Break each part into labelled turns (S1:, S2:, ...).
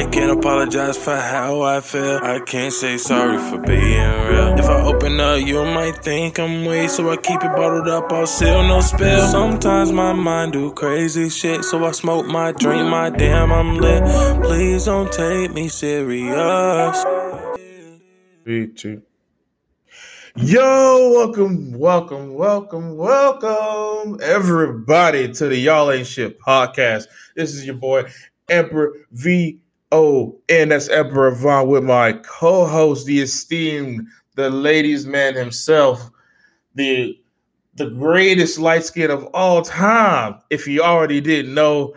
S1: I can't apologize for how I feel. I can't say sorry for being real. If I open up, you might think I'm weak, so I keep it bottled up, I'll seal, no spill. Sometimes my mind do crazy shit, so I smoke my drink, my damn, I'm lit. Please don't take me serious.
S2: Three, two. Yo, welcome, welcome, welcome, welcome, everybody to the Y'all Ain't Shit podcast. This is your boy, Emperor V Oh, o N. That's Emperor Von with my co host, the esteemed, the ladies' man himself, the the greatest light skin of all time. If you already didn't know,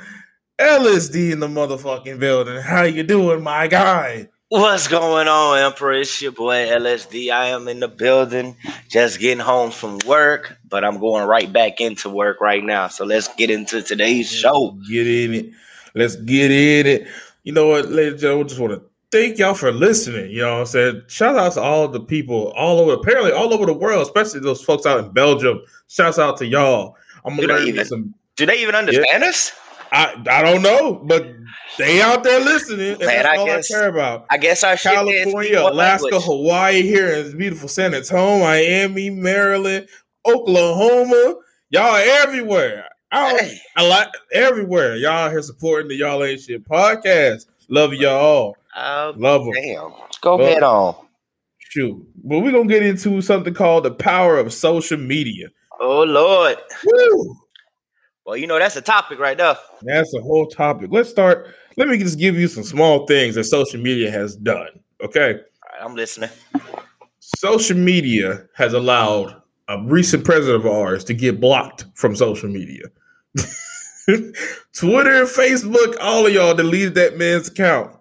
S2: LSD in the motherfucking building. How you doing, my guy?
S3: What's going on, Emperor? It's your boy LSD. I am in the building, just getting home from work, but I'm going right back into work right now. So let's get into today's show.
S2: Get in it. Let's get in it. You know what, ladies and gentlemen, just want to thank y'all for listening. You know what I'm saying? Shout out to all the people all over, apparently all over the world, especially those folks out in Belgium. Shouts out to y'all. I'm gonna learn
S3: even-
S2: some.
S3: Do they even understand us?
S2: I, I don't know, but they out there listening. And
S3: Man,
S2: that's
S3: I
S2: all
S3: guess-
S2: I care about.
S3: I guess did
S2: California, Alaska,
S3: language.
S2: Hawaii, here in beautiful San Antonio, Miami, Maryland, Oklahoma. Y'all everywhere.
S3: Hey.
S2: I like everywhere. Y'all here supporting the Y'all Ain't Shit podcast. Love oh, y'all.
S3: Oh,
S2: Love them.
S3: damn. Go head on.
S2: Shoot. But we're going to get into something called the power of social media.
S3: Oh, Lord.
S2: Woo!
S3: Well, you know, that's a topic right there.
S2: That's a whole topic. Let's start. Let me just give you some small things that social media has done. Okay.
S3: All right, I'm listening.
S2: social media has allowed a recent president of ours to get blocked from social media. Twitter and Facebook, all of y'all deleted that man's account.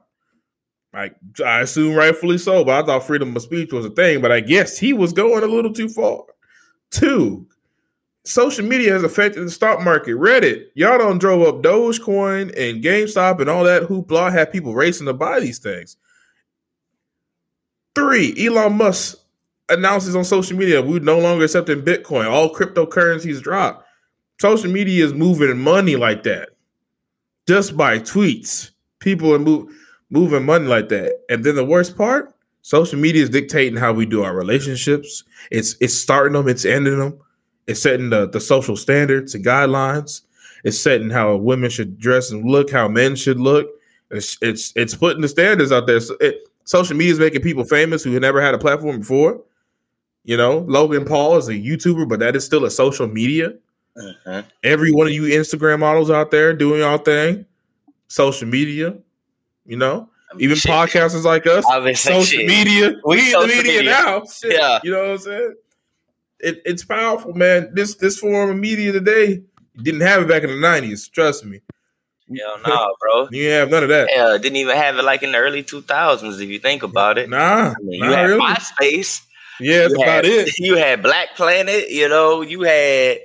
S2: Like I assume rightfully so, but I thought freedom of speech was a thing, but I guess he was going a little too far. Two, social media has affected the stock market. Reddit, y'all don't drove up Dogecoin and GameStop and all that hoopla, had people racing to buy these things. Three, Elon Musk announces on social media we're no longer accepting Bitcoin. All cryptocurrencies drop. Social media is moving money like that just by tweets. People are move, moving money like that. And then the worst part, social media is dictating how we do our relationships. It's it's starting them, it's ending them. It's setting the, the social standards and guidelines. It's setting how women should dress and look, how men should look. It's it's it's putting the standards out there. So it, social media is making people famous who never had a platform before. You know, Logan Paul is a YouTuber, but that is still a social media.
S3: Mhm.
S2: Every one of you Instagram models out there doing your thing, social media. You know,
S3: I mean,
S2: even
S3: shit.
S2: podcasters like us,
S3: I was
S2: social
S3: shit.
S2: media.
S3: We
S2: We in the media
S3: media.
S2: now. Shit,
S3: Yeah.
S2: you know what I'm saying. It, it's powerful, man. This this form of media today didn't have it back in the '90s. Trust me.
S3: Hell no, bro.
S2: You didn't have none of that.
S3: Hell, didn't even have it like in the early 2000s if you think about it.
S2: Nah,
S3: I mean,
S2: not
S3: you had
S2: really.
S3: MySpace.
S2: Yeah, that's about
S3: had,
S2: it.
S3: You had Black Planet. You know, you had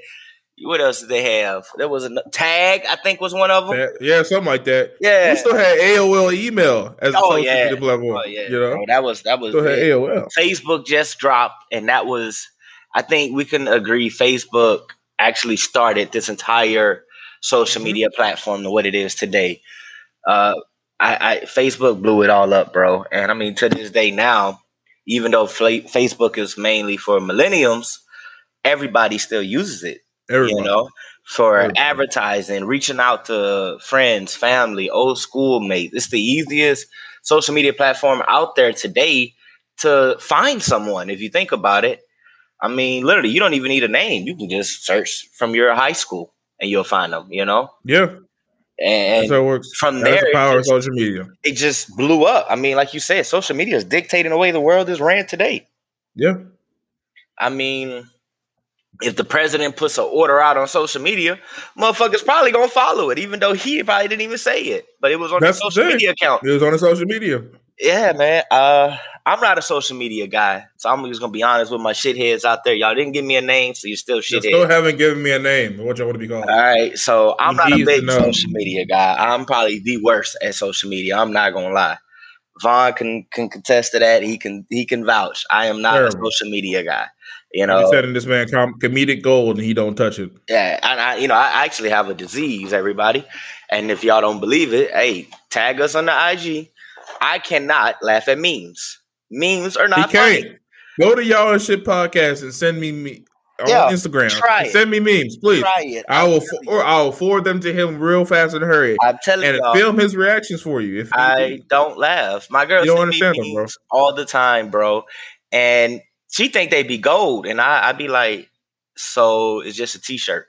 S3: what else did they have? There was a Tag. I think was one of them.
S2: Yeah, something like that.
S3: Yeah.
S2: We still had AOL email as
S3: Oh,
S2: social
S3: yeah.
S2: media platform.
S3: Oh yeah,
S2: you know,
S3: bro, that was that was
S2: still had. AOL.
S3: Facebook just dropped, and that was I think we can agree Facebook actually started this entire social
S2: Mhm.
S3: media platform to what it is today. Uh, I, I Facebook blew it all up, bro, and I mean to this day now, even though Facebook is mainly for millennials, everybody still uses it
S2: Everybody.
S3: you know, for
S2: Everybody.
S3: advertising, reaching out to friends, family, old school mates. It's the easiest social media platform out there today to find someone. If you think about it, I mean, literally, you don't even need a name. You can just search from your high school and you'll find them. You know,
S2: yeah,
S3: and
S2: how it works.
S3: from there,
S2: the power of social media.
S3: it just blew up. I mean, like you said, social media is dictating the way the world is ran today.
S2: Yeah,
S3: I mean, if the president puts an order out on social media, motherfuckers probably gonna follow it, even though he probably didn't even say it. But it was on
S2: That's
S3: his social media account.
S2: it was on the social media.
S3: Yeah, man. Uh, I'm not a social media guy, so I'm just gonna be honest with my shitheads out there. Y'all didn't give me a name, so you're still
S2: You
S3: shitheads.
S2: still haven't given me a name. What y'all want to be called?
S3: All right, so I'm not a big social media guy. I'm probably the worst at social media. I'm not gonna lie. Von can can contest to that. He can he can vouch. I am not
S2: Terrible.
S3: a social media guy. You
S2: You
S3: know,
S2: said in this man com- comedic gold, and he don't touch it.
S3: yeah, and I, you know, I actually have a disease, everybody, And if y'all don't believe it, hey, tag us on the IG. I cannot laugh at memes. Memes are
S2: He
S3: not
S2: can't.
S3: funny.
S2: Go to y'all and shit podcast and send me me on
S3: Yeah,
S2: Instagram.
S3: try it.
S2: Send me memes, please. I will, for, or I'll forward them to him real fast and hurry,
S3: I'm telling
S2: and
S3: y'all,
S2: film his reactions for you. If
S3: I
S2: be.
S3: don't laugh. My girl
S2: You don't
S3: send me
S2: understand them, bro.
S3: all the time, bro. And she think they be gold, and I I be like, so it's just a t-shirt,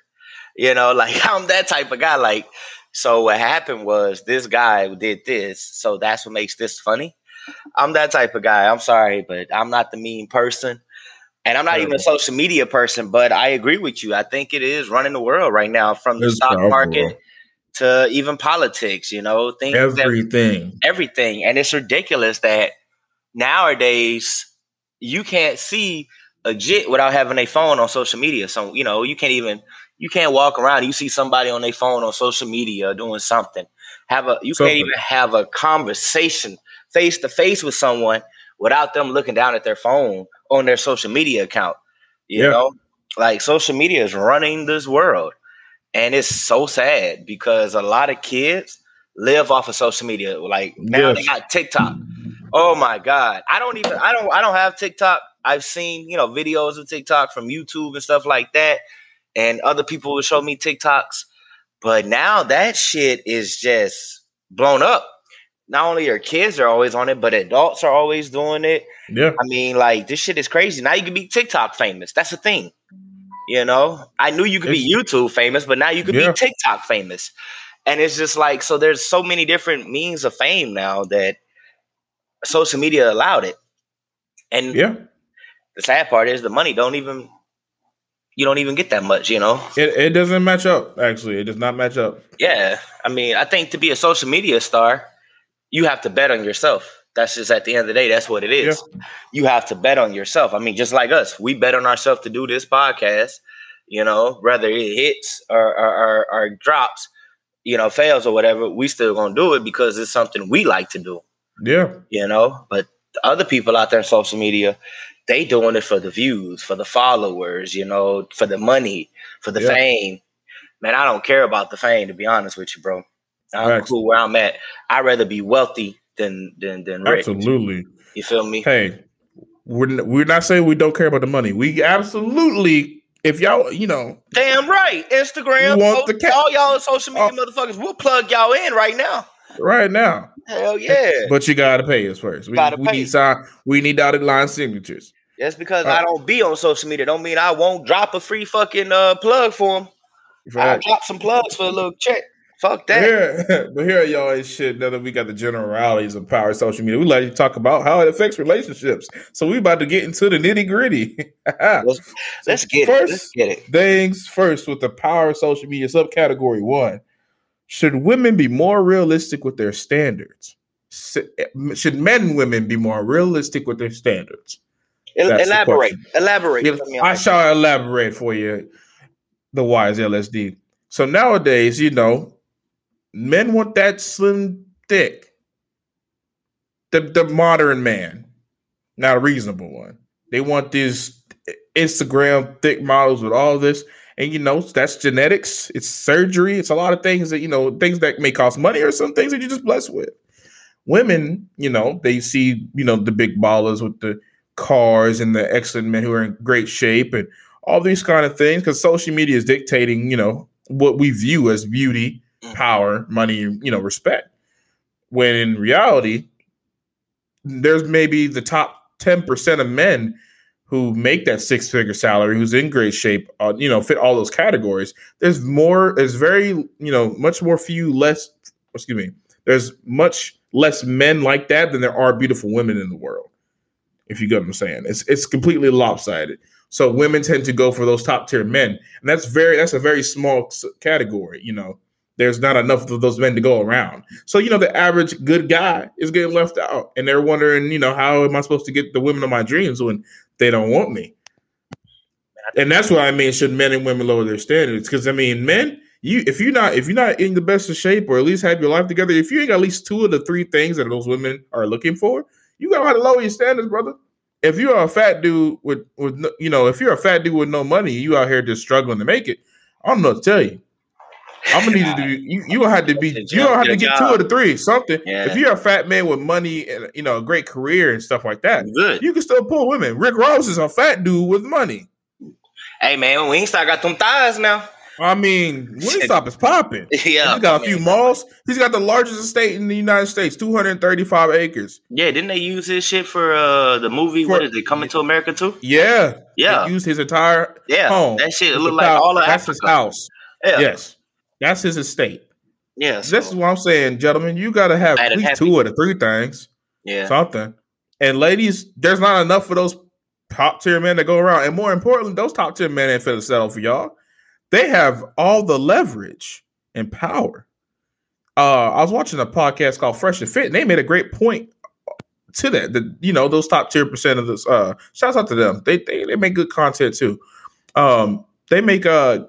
S3: you know? Like I'm that type of guy. Like, so what happened was this guy did this, so that's what makes this funny. I'm that type of guy. I'm sorry, but I'm not the mean person. And I'm not even a social media person, but I agree with you. I think it is running the world right now from the
S2: It's
S3: stock
S2: powerful,
S3: market to even politics, you know, things
S2: bro.
S3: that
S2: everything.
S3: everything. And it's ridiculous that nowadays you can't see a jit without having a phone on social media. So, you know, you can't even you can't walk around. You see somebody on their phone on social media doing something. Have a you
S2: Something.
S3: can't even have a conversation face to face with someone without them looking down at their phone on their social media account. You
S2: Yeah.
S3: know? Like social media is running this world. And it's so sad because a lot of kids live off of social media. Like now they got TikTok. Oh my God. I don't even I don't I don't have TikTok. I've seen, you know, videos of TikTok from YouTube and stuff like that. And other people will show me TikToks. But now that shit is just blown up. Not only your kids are always on it, but adults are always doing it.
S2: Yeah,
S3: I mean, like this shit is crazy. Now you can be TikTok famous. That's the thing. You know, I knew you could be YouTube famous, but now you could
S2: Yeah.
S3: be TikTok famous. And it's just like so. There's so many different means of fame now that social media allowed it. And
S2: yeah.
S3: the sad part is the money don't even you don't even get that much. You know.
S2: It, it doesn't match up. Actually, it does not match up.
S3: Yeah, I mean, I think to be a social media star, you have to bet on yourself. That's just at the end of the day, that's what it is. You have to bet on yourself. I mean, just like us, we bet on ourselves to do this podcast. You know, whether it hits or or, or, or drops, you know, fails or whatever, we still gonna do it because it's something we like to do.
S2: Yeah,
S3: You know, but the other people out there in social media, they doing it for the views, for the followers, you know, for the money, for the
S2: Yeah.
S3: fame. Man, I don't care about the fame to be honest with you, bro. I'm
S2: Facts.
S3: cool where I'm at. I'd rather be wealthy than than than rich.
S2: absolutely.
S3: You feel me?
S2: Hey, we're we're not saying we don't care about the money. We absolutely, if y'all, you know,
S3: Damn right. Instagram,
S2: want
S3: so-
S2: the ca-
S3: all y'all social oh. media
S2: Oh.
S3: motherfuckers, we'll plug y'all in right now.
S2: Right now.
S3: Hell yeah.
S2: But you gotta pay us first. We,
S3: Gotta
S2: we need sign. We need dotted line signatures.
S3: Just because
S2: Uh,
S3: I don't be on social media don't mean I won't drop a free fucking uh, plug for them. I'll drop some plugs for a little check. Fuck that.
S2: here, but here y'all ain't shit. Now that we got the generalities of power of social media, we like to talk about how it affects relationships. So we about to get into the nitty gritty.
S3: Let's, let's get
S2: first,
S3: it. Let's get it.
S2: things first with the power of social media subcategory one. Should women be more realistic with their standards? Should men and women be more realistic with their standards? That's
S3: elaborate.
S2: question.
S3: Elaborate.
S2: Yeah, I shall elaborate for you, the wise LSD. So nowadays, you know, men want that slim thick, the the modern man, not a reasonable one. They want these Instagram thick models with all this, and you know that's genetics. It's surgery. It's a lot of things that you know things that may cost money or some things that you're just blessed with. Women, you know, they see you know the big ballers with the cars and the excellent men who are in great shape and all these kind of things because social media is dictating you know what we view as beauty
S3: Mhm.
S2: power money you know respect when in reality there's maybe the top 10% of men who make that six figure salary who's in great shape uh, you know fit all those categories there's more there's very you know much more few less excuse me there's much less men like that than there are beautiful women in the world if you get what i'm saying. It's it's completely lopsided. So women tend to go for those top tier men and that's very that's a very small category you know. There's not enough of those men to go around. So you know the average good guy is getting left out and they're wondering you know how am i supposed to get the women of my dreams when they don't want me. And that's what i mean should men and women lower their standards? Because i mean men you if you're not if you're not in the best of shape or at least have your life together if you ain't got at least two of the three things that those women are looking for you gotta to lower your standards brother. If you're a fat dude with with no- you know if you're a fat dude with no money you out here just struggling to make it i don't know what to tell you I'm gonna need you to be. You, you don't have to be. You don't have to get two or the three. Something.
S3: Yeah.
S2: If you're a fat man with money and you know a great career and stuff like that,
S3: Good.
S2: you can still pull women. Rick Ross is a fat dude with money.
S3: Hey man, Wingstop got them thighs now.
S2: I mean, Wingstop is popping.
S3: yeah,
S2: he's got a few malls. He's got the largest estate in the United States, 235 acres.
S3: Yeah, didn't they use his shit for uh the movie?
S2: For-
S3: what is it? Coming to America too?
S2: Yeah,
S3: Yeah,
S2: He used his entire
S3: yeah.
S2: home.
S3: That shit
S2: His
S3: look like all of
S2: That's
S3: Africa.
S2: his house.
S3: Yeah,
S2: Yes, that's his estate.
S3: yeah.
S2: This is what I'm saying, gentlemen. You got to have at least two or the three things,
S3: yeah.
S2: something. And ladies, there's not enough for those top tier men that go around. And more importantly, those top tier men ain't finna settle for y'all. They have all the leverage and power. Uh, I was watching a podcast called Fresh and Fit, and they made a great point to that. That you know, those top tier percent of this. Uh, shouts out to them. They they they make good content too. Um, they make uh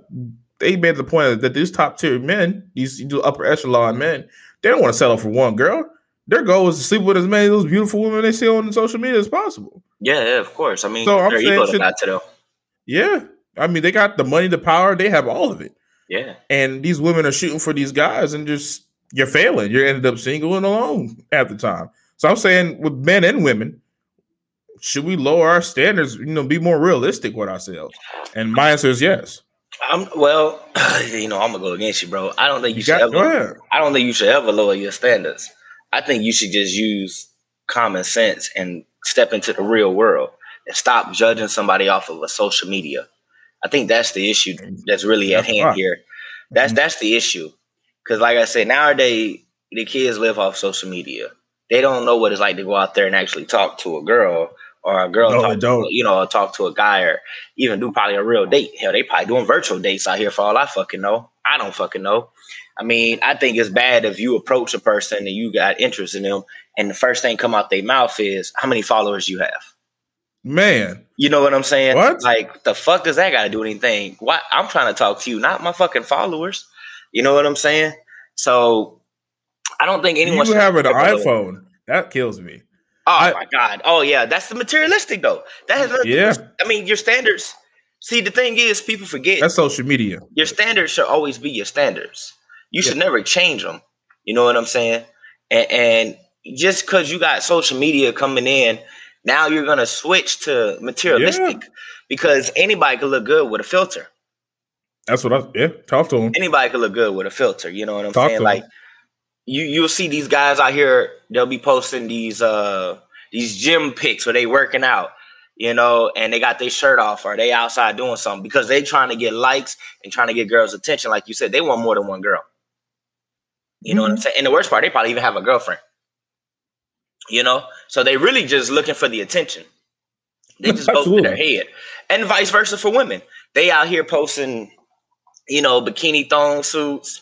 S2: they made the point that these top tier men, these upper echelon men, they don't want to settle for one girl. Their goal is to sleep with as many of those beautiful women they see on social media as possible.
S3: yeah, yeah, of course. I mean,
S2: So I'm saying should-
S3: to them.
S2: Yeah, I mean they got the money, the power, they have all of it.
S3: Yeah,
S2: And these women are shooting for these guys, and just you're failing. You ended up single and alone at the time. So I'm saying with men and women, should we lower our standards? You know, be more realistic with ourselves. And my answer is yes.
S3: I'm well. You know, I'm gonna go against you, bro. I don't think you,
S2: You
S3: should
S2: got
S3: ever. I don't think you should ever lower your standards. I think you should just use common sense and step into the real world and stop judging somebody off of a social media. I think that's the issue that's really at hand here. That's
S2: Mhm.
S3: that's the issue. Because, like I said, nowadays the kids live off social media. They don't know what it's like to go out there and actually talk to a girl or a girl
S2: No,
S3: talk to,
S2: don't.
S3: you know talk to a guy or even do probably a real date. Hell, they probably doing virtual dates out here for all I fucking know. I don't fucking know. I mean, I think it's bad if you approach a person and you got interest in them, and the first thing come out their mouth is how many followers you have.
S2: Man,
S3: You know what I'm saying?
S2: What?
S3: Like the fuck does that got to do anything? Why? I'm trying to talk to you, not my fucking followers. You know what I'm saying? So I don't think anyone
S2: you
S3: should
S2: have an iPhone. That kills me.
S3: Oh
S2: I-
S3: my god! Oh yeah, that's the materialistic though. That has nothing.
S2: Yeah.
S3: I mean, your standards. See, the thing is, people forget
S2: That's social media.
S3: your standards should always be your standards. You should never change them. You know what I'm saying? And, and just because you got social media coming in, now you're gonna switch to materialistic because anybody could look good with a filter.
S2: That's what I yeah. Talk to him.
S3: Anybody could look good with a filter. You know what I'm
S2: Talk
S3: saying? Like. You, you'll see these guys out here. They'll be posting these uh these gym pics where they working out. You know, and they got their shirt off or they outside doing something because they trying to get likes and trying to get girls' attention. Like you said, they want more than one girl. You know what I'm saying? And the worst part, they probably even have a girlfriend. You know, so they really just looking for the attention. They just both in their head, and vice versa for women. They out here posting, you know, bikini thong suits.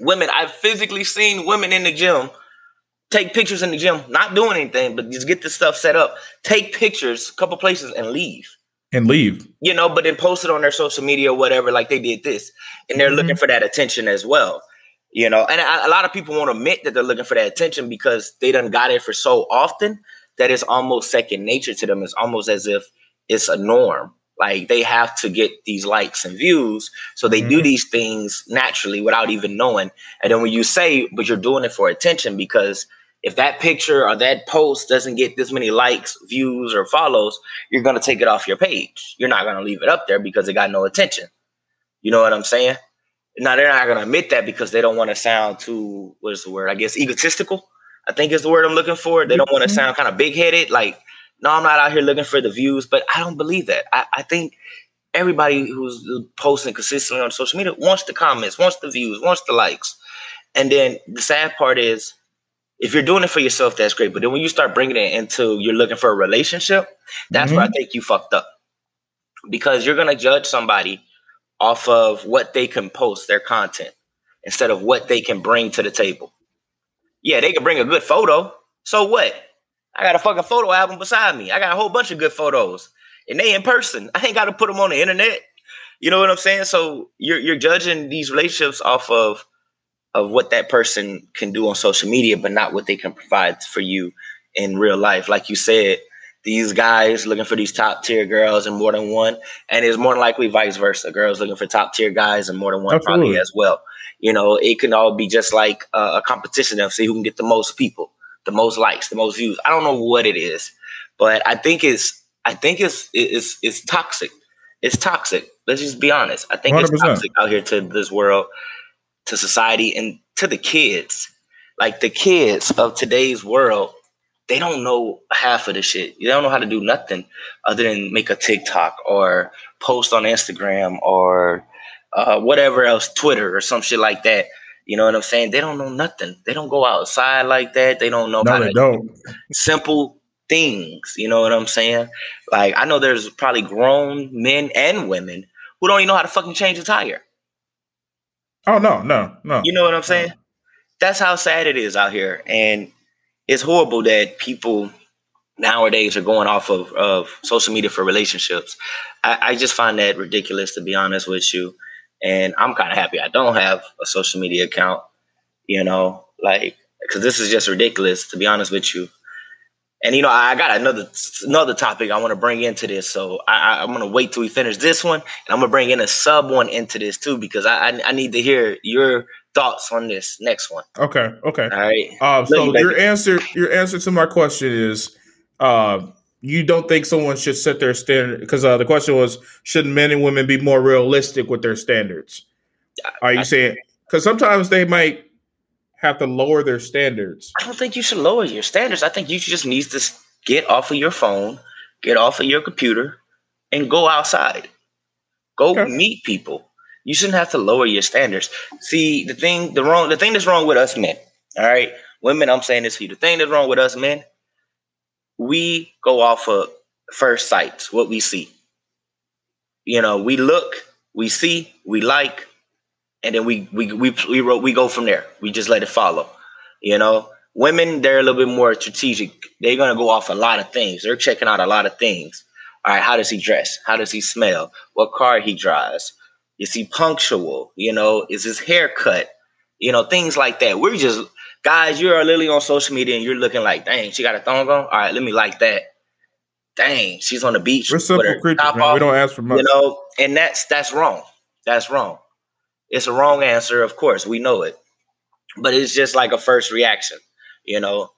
S3: Women, I've physically seen women in the gym take pictures in the gym, not doing anything, but just get the stuff set up, take pictures, a couple places, and leave
S2: And leave.
S3: you know, but then post it on their social media or whatever, like they did this, and they're
S2: Mhm.
S3: looking for that attention as well, you know. And a, a lot of people won't admit that they're looking for that attention because they done got it for so often that it's almost second nature to them. It's almost as if it's a norm. Like they have to get these likes and views, so they do
S2: Mhm.
S3: these things naturally without even knowing. And then when you say, but you're doing it for attention because if that picture or that post doesn't get this many likes, views, or follows, you're gonna take it off your page. You're not gonna leave it up there because it got no attention. You know what I'm saying? Now they're not gonna admit that because they don't want to sound too what is the word? I guess egotistical. I think is the word I'm looking for. They don't want to
S2: Mhm.
S3: sound kind of big headed. Like, no, I'm not out here looking for the views, but I don't believe that. I, I think everybody who's posting consistently on social media wants the comments, wants the views, wants the likes. And then the sad part is if you're doing it for yourself, that's great. But then when you start bringing it into you're looking for a relationship, that's where I mm-hmm. think you fucked up. Because you're gonna judge somebody off of what they can post, their content, instead of what they can bring to the table. Yeah, they can bring a good photo. So what? I got a fucking photo album beside me. I got a whole bunch of good photos, and they in person. I ain't got to put them on the internet. You know what I'm saying? So you're you're judging these relationships off of of what that person can do on social media, but not what they can provide for you in real life. Like you said, these guys looking for these top tier girls and more than one, and it's more than likely vice versa. Girls looking for top tier guys and more than one
S2: Absolutely.
S3: probably as well. You know, it can all be just like a, a competition of see who can get the most people, the most likes, the most views. I don't know what it is, but I think it's I think it's it's it's toxic. It's toxic. Let's just be honest. I think it's
S2: 100%.
S3: toxic out here to this world, to society, and to the kids. Like the kids of today's world, they don't know half of the shit. They don't know how to do nothing other than make a TikTok or post on Instagram or uh, whatever else, Twitter or some shit like that. You know what I'm saying? They don't know nothing. They don't go outside like that. They don't know how
S2: No,
S3: to
S2: they don't.
S3: simple things. You know what I'm saying? Like I know there's probably grown men and women who don't even know how to fucking change a tire.
S2: Oh no, no, no.
S3: You know what I'm saying? That's how sad it is out here, and it's horrible that people nowadays are going off of, of social media for relationships. I, I just find that ridiculous, to be honest with you. And I'm kind of happy I don't have a social media account. You know, like because this is just ridiculous, to be honest with you. And you know, I got another another topic I want to bring into this, so I, I'm gonna wait till we finish this one, and I'm gonna bring in a sub one into this too because I I, I need to hear your thoughts on this next one.
S2: Okay, okay.
S3: All right.
S2: Um, so
S3: you
S2: your answer, your answer to my question is, uh, you don't think someone should set their standard because uh, the question was, should men and women be more realistic with their standards? Are you
S3: I-
S2: saying because sometimes they might have to lower their standards?
S3: I don't think you should lower your standards. I think you just need to get off of your phone, get off of your computer, and go outside. Go
S2: Okay.
S3: meet people. You shouldn't have to lower your standards. See, the thing, the wrong, the thing that's wrong with us men. All right, women. I'm saying this for you. The thing that's wrong with us men, we go off of first sight, what we see. You know, we look, we see, we like, and then we we we we, ro- we go from there. We just let it follow. You know, women they're a little bit more strategic. They're gonna go off a lot of things. They're checking out a lot of things. All right, how does he dress? How does he smell? What car he drives? Is he punctual? You know, is his hair cut? You know, things like that. We're just guys. You're literally on social media and you're looking like, dang, she got a thong on. All right, let me like that. Dang, she's on the beach.
S2: We're simple creatures, man. We don't ask for much.
S3: you know and that's that's wrong that's wrong it's a wrong answer of course we know it but it's just like a first reaction you know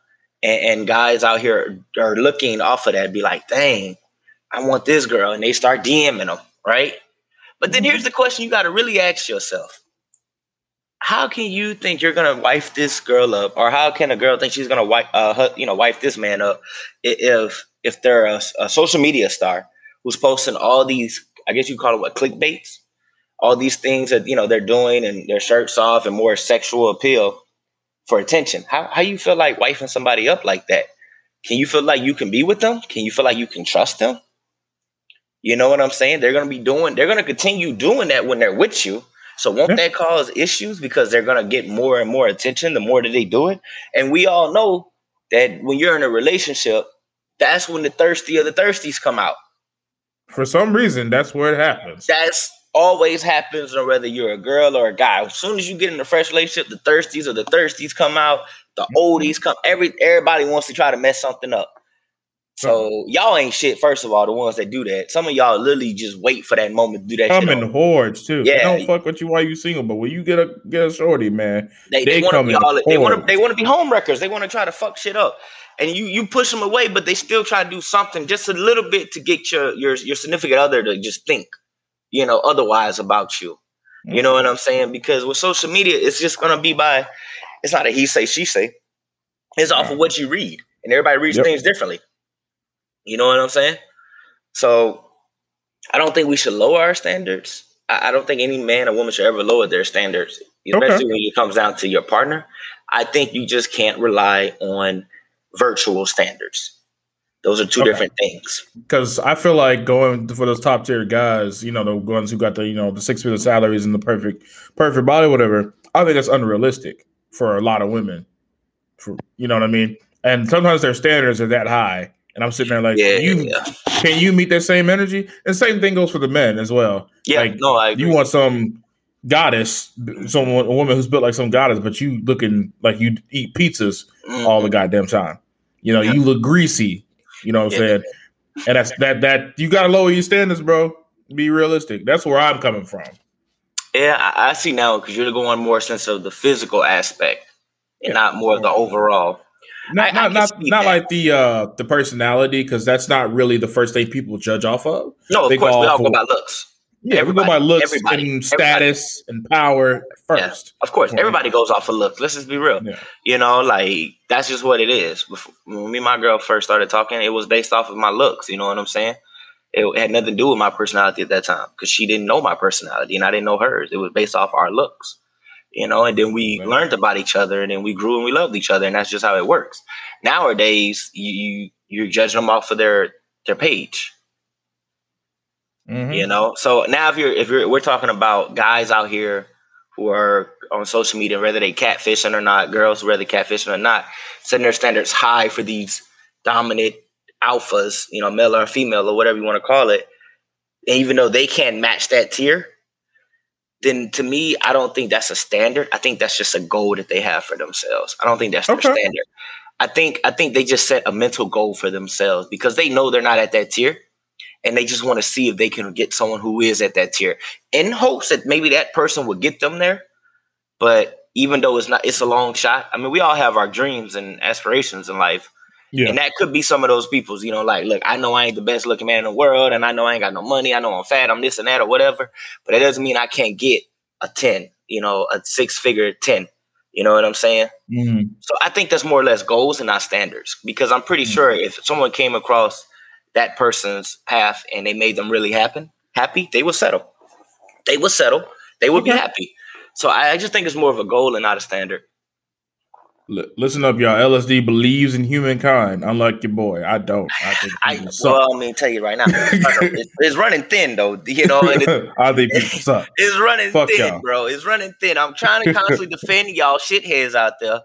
S3: and, and guys out here are looking off of that be like dang i want this girl and they start dming them right but then mm-hmm. here's the question you got to really ask yourself how can you think you're gonna wife this girl up, or how can a girl think she's gonna wife, uh, hu- you know, wife this man up if if they're a, a social media star who's posting all these, I guess you call it what clickbaits, all these things that you know they're doing and their shirts off and more sexual appeal for attention. How how you feel like wifing somebody up like that? Can you feel like you can be with them? Can you feel like you can trust them? You know what I'm saying? They're gonna be doing. They're gonna continue doing that when they're with you. So won't
S2: Yeah.
S3: that cause issues because they're gonna get more and more attention the more that they do it? And we all know that when you're in a relationship, that's when the thirsty of the thirsties come out.
S2: For some reason, that's where it happens.
S3: That's always happens, no whether you're a girl or a guy. As soon as you get in a fresh relationship, the thirsties or the thirsties come out, the mm-hmm. oldies come. Every everybody wants to try to mess something up. Uh-huh. So y'all ain't shit. First of all, the ones that do that, some of y'all literally just wait for that moment to do that.
S2: Come in hordes too. They
S3: Yeah.
S2: don't fuck with you while you single, but when you get a get a shorty, man,
S3: They,
S2: They
S3: they want to be all they want to they want to be home wreckers. They want to try to fuck shit up, and you you push them away, but they still try to do something just a little bit to get your your your significant other to just think, you know, otherwise about you. You know what I'm mm-hmm. saying? Because with social media, it's just gonna be by. It's not a he say she say. It's off of what you read, and everybody reads
S2: Yep.
S3: things differently. You know what I'm saying? So I don't think we should lower our standards. I, I don't think any man or woman should ever lower their standards, especially
S2: Okay.
S3: when it comes down to your partner. I think you just can't rely on virtual standards. Those are two
S2: Okay.
S3: different things.
S2: because I feel like going for those top tier guys, you know, the ones who got the you know the six figure salaries and the perfect perfect body, whatever. I think that's unrealistic for a lot of women. For you know what I mean. And sometimes their standards are that high, and I'm sitting there like,
S3: Yeah,
S2: you
S3: yeah,
S2: can you meet that same energy? And same thing goes for the men as well.
S3: yeah.
S2: like,
S3: no, I agree.
S2: You want some goddess, someone a woman who's built like some goddess, but you looking like you eat pizzas
S3: Mhm.
S2: all the goddamn time. You know,
S3: Yeah.
S2: you look greasy. You know what I'm saying? And that's that that you gotta lower your standards, bro. Be realistic. That's where I'm coming from.
S3: Yeah, I, I see now because you're going more sense of the physical aspect and not more of the overall.
S2: Not
S3: I- I
S2: not
S3: can
S2: not, not like the uh the personality, because that's not really the first thing people judge off of.
S3: No, of
S2: They
S3: course
S2: go
S3: we all
S2: off
S3: go
S2: of-
S3: by looks.
S2: Yeah, we go by looks
S3: everybody,
S2: and status and power first.
S3: Of course, everybody goes off of looks. Let's just be real.
S2: Yeah.
S3: You know, like that's just what it is. Before, when me and my girl first started talking, it was based off of my looks. You know what I'm saying? It had nothing to do with my personality at that time because she didn't know my personality and I didn't know hers. It was based off our looks. You know, and then we
S2: Right.
S3: learned about each other and then we grew and we loved each other and that's just how it works. Nowadays, you, you you're judging them off of their their page.
S2: Mhm.
S3: you know so now if you're if you're we're talking about guys out here who are on social media whether they catfishing or not girls whether they catfishing or not setting their standards high for these dominant alphas you know male or female or whatever you want to call it and even though they can't match that tier then to me i don't think that's a standard. I think that's just a goal that they have for themselves. I don't think that's
S2: Okay.
S3: their standard. I think i think they just set a mental goal for themselves because they know they're not at that tier and they just want to see if they can get someone who is at that tier in hopes that maybe that person will get them there. But even though it's not it's a long shot i mean we all have our dreams and aspirations in life
S2: Yeah.
S3: and that could be some of those people's you know like look i know i ain't the best looking man in the world and i know i ain't got no money i know i'm fat i'm this and that or whatever but that doesn't mean i can't get a 10 you know a six figure 10 you know what i'm saying
S2: Mhm.
S3: so I think that's more or less goals and not standards because I'm pretty
S2: Mm.
S3: sure if someone came across that person's path and they made them really happen, happy, they will settle. They will settle. They will be happy. So I, I just think it's more of a goal and not a standard.
S2: Li- Listen up, y'all. LSD believes in humankind, unlike your boy. I don't. I think
S3: I
S2: suck.
S3: well, I mean, tell you right now, it's, it's running thin though. You know,
S2: I think people suck.
S3: It's running
S2: Fuck
S3: thin,
S2: y'all.
S3: bro. It's running thin. I'm trying to constantly defend y'all shitheads out there.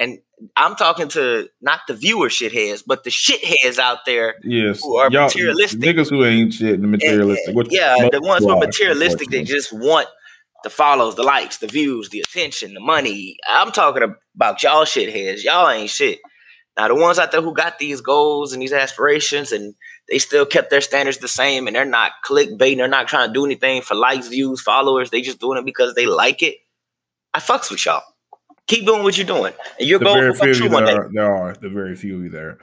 S3: And I'm talking to not the viewer shitheads, but the shitheads out there.
S2: Yes,
S3: Who are
S2: y'all
S3: materialistic.
S2: niggas who ain't shit and materialistic.
S3: and- yeah, the ones who are materialistic, they just want the follows, the likes, the views, the attention, the money. I'm talking about y'all shitheads. Y'all ain't shit. Now the ones out there who got these goals and these aspirations and they still kept their standards the same and they're not clickbaiting, they're not trying to do anything for likes, views, followers, they just doing it because they like it. I fucks with y'all. Keep doing what you're doing. And your
S2: the
S3: goal
S2: very
S3: will come
S2: few you
S3: one day.
S2: there are, are the very few of you there.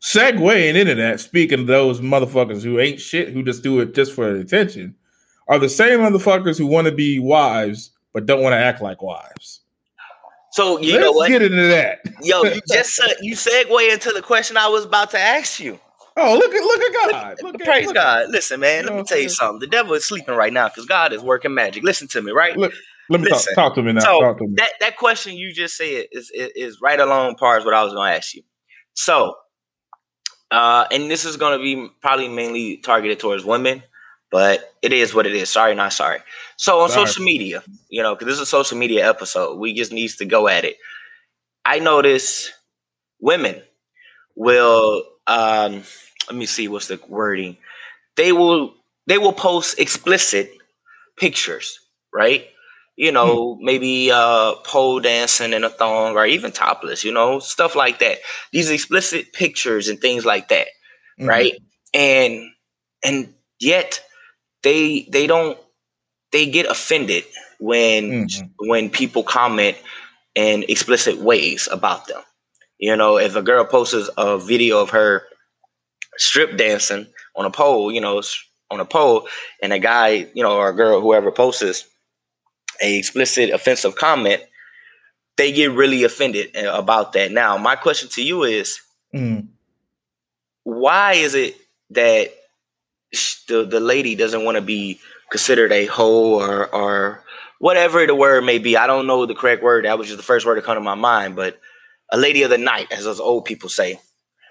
S2: Segueing into that, speaking of those motherfuckers who ain't shit, who just do it just for attention, are the same motherfuckers who want to be wives but don't want to act like wives.
S3: So you know what?
S2: Let's
S3: know what?
S2: get into that.
S3: Yo, you just uh, you segue into the question I was about to ask you.
S2: Oh, look at look at God. Look at,
S3: Praise
S2: look,
S3: God. Listen, man,
S2: You
S3: let me tell you something. The devil is sleeping right now because God is working magic. Listen to me, right?
S2: Look, let me
S3: Listen.
S2: talk, talk to me now.
S3: So
S2: talk to me.
S3: that that question you just said is is, is right along par as what I was going to ask you. So, uh, and this is going to be probably mainly targeted towards women, but it is what it is. Sorry, not sorry. So on
S2: Sorry.
S3: social media, you know, because this is a social media episode, we just needs to go at it. I notice women will um let me see what's the wording. They will they will post explicit pictures, right? You know, maybe uh pole dancing in a thong or even topless, you know, stuff like that. These explicit pictures and things like that,
S2: Mhm.
S3: right? And and yet they they don't they get offended when
S2: Mhm.
S3: when people comment in explicit ways about them. You know, if a girl posts a video of her strip dancing on a pole, you know, on a pole, and a guy, you know, or a girl, whoever posts a explicit offensive comment, they get really offended uh, about that. Now, my question to you is,
S2: Mhm.
S3: why is it that the the lady doesn't want to be considered a hoe or or whatever the word may be? I don't know the correct word. That was just the first word to come to my mind, but a lady of the night, as those old people say.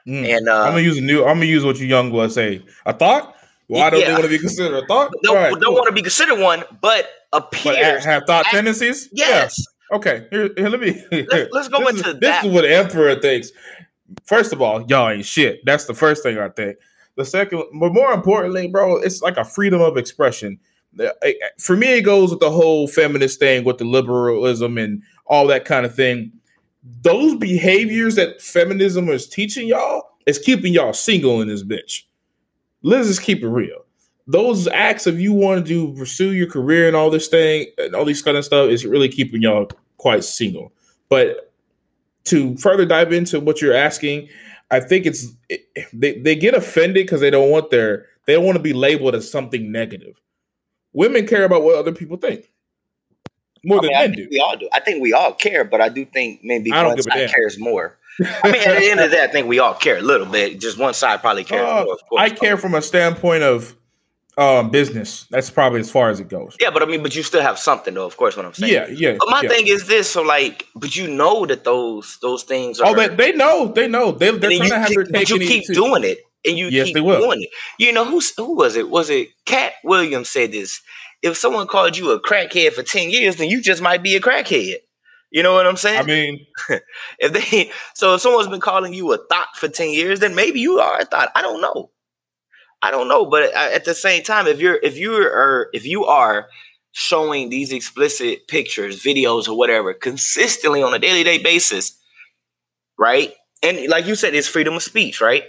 S2: Mhm.
S3: And uh,
S2: I'm gonna use a new. I'm gonna use what you young boys say. A thought. Why don't they want to be considered a thought?
S3: don't,
S2: right,
S3: don't
S2: cool.
S3: want to be considered one, but
S2: but
S3: appears.
S2: have thought
S3: act-
S2: tendencies.
S3: yes.
S2: Yeah. Okay. Here, here, let me.
S3: Let's- let's go
S2: this
S3: into
S2: is,
S3: that.
S2: This is what Emperor thinks. First of all, y'all ain't shit. That's the first thing I think. The second, but more importantly, bro, it's like a freedom of expression. For me, it goes with the whole feminist thing, with the liberalism and all that kind of thing. Those behaviors that feminism is teaching y'all is keeping y'all single in this bitch. let's just keep it real. Those acts of you wanting to pursue your career and all this thing and all these kind of stuff is really keeping y'all quite single. But to further dive into what you're asking, I think it's it, they, they get offended because they don't want their they don't want to be labeled as something negative. Women care about what other people think more
S3: I
S2: than
S3: mean, I
S2: men
S3: think
S2: do.
S3: we all do. I think we all care, but I do think maybe
S2: I don't
S3: one
S2: give a
S3: side
S2: damn.
S3: cares more. I mean, at the end of the day, I think we all care a little bit. Just one side probably cares
S2: Uh,
S3: more. Of course.
S2: I care from a standpoint of um, business. That's probably as far as it goes.
S3: Yeah, but I mean, but you still have something though. Of course, what I'm saying.
S2: Yeah, yeah.
S3: But my
S2: yeah.
S3: thing is this: so like, but you know that those those things are.
S2: Oh, they, they know, they know. They, they're trying
S3: you
S2: to have their
S3: but you keep doing it, and you
S2: Yes,
S3: keep
S2: they will.
S3: doing it. You know who who was it? Was it Katt Williams said this? If someone called you a crackhead for ten years, then you just might be a crackhead. You know what I'm saying?
S2: I mean,
S3: if they so if someone's been calling you a thought for 10 years then maybe you are a thought i don't know i don't know but at the same time if you're if you are if you are showing these explicit pictures videos or whatever consistently on a daily day basis right? And like you said it's freedom of speech right?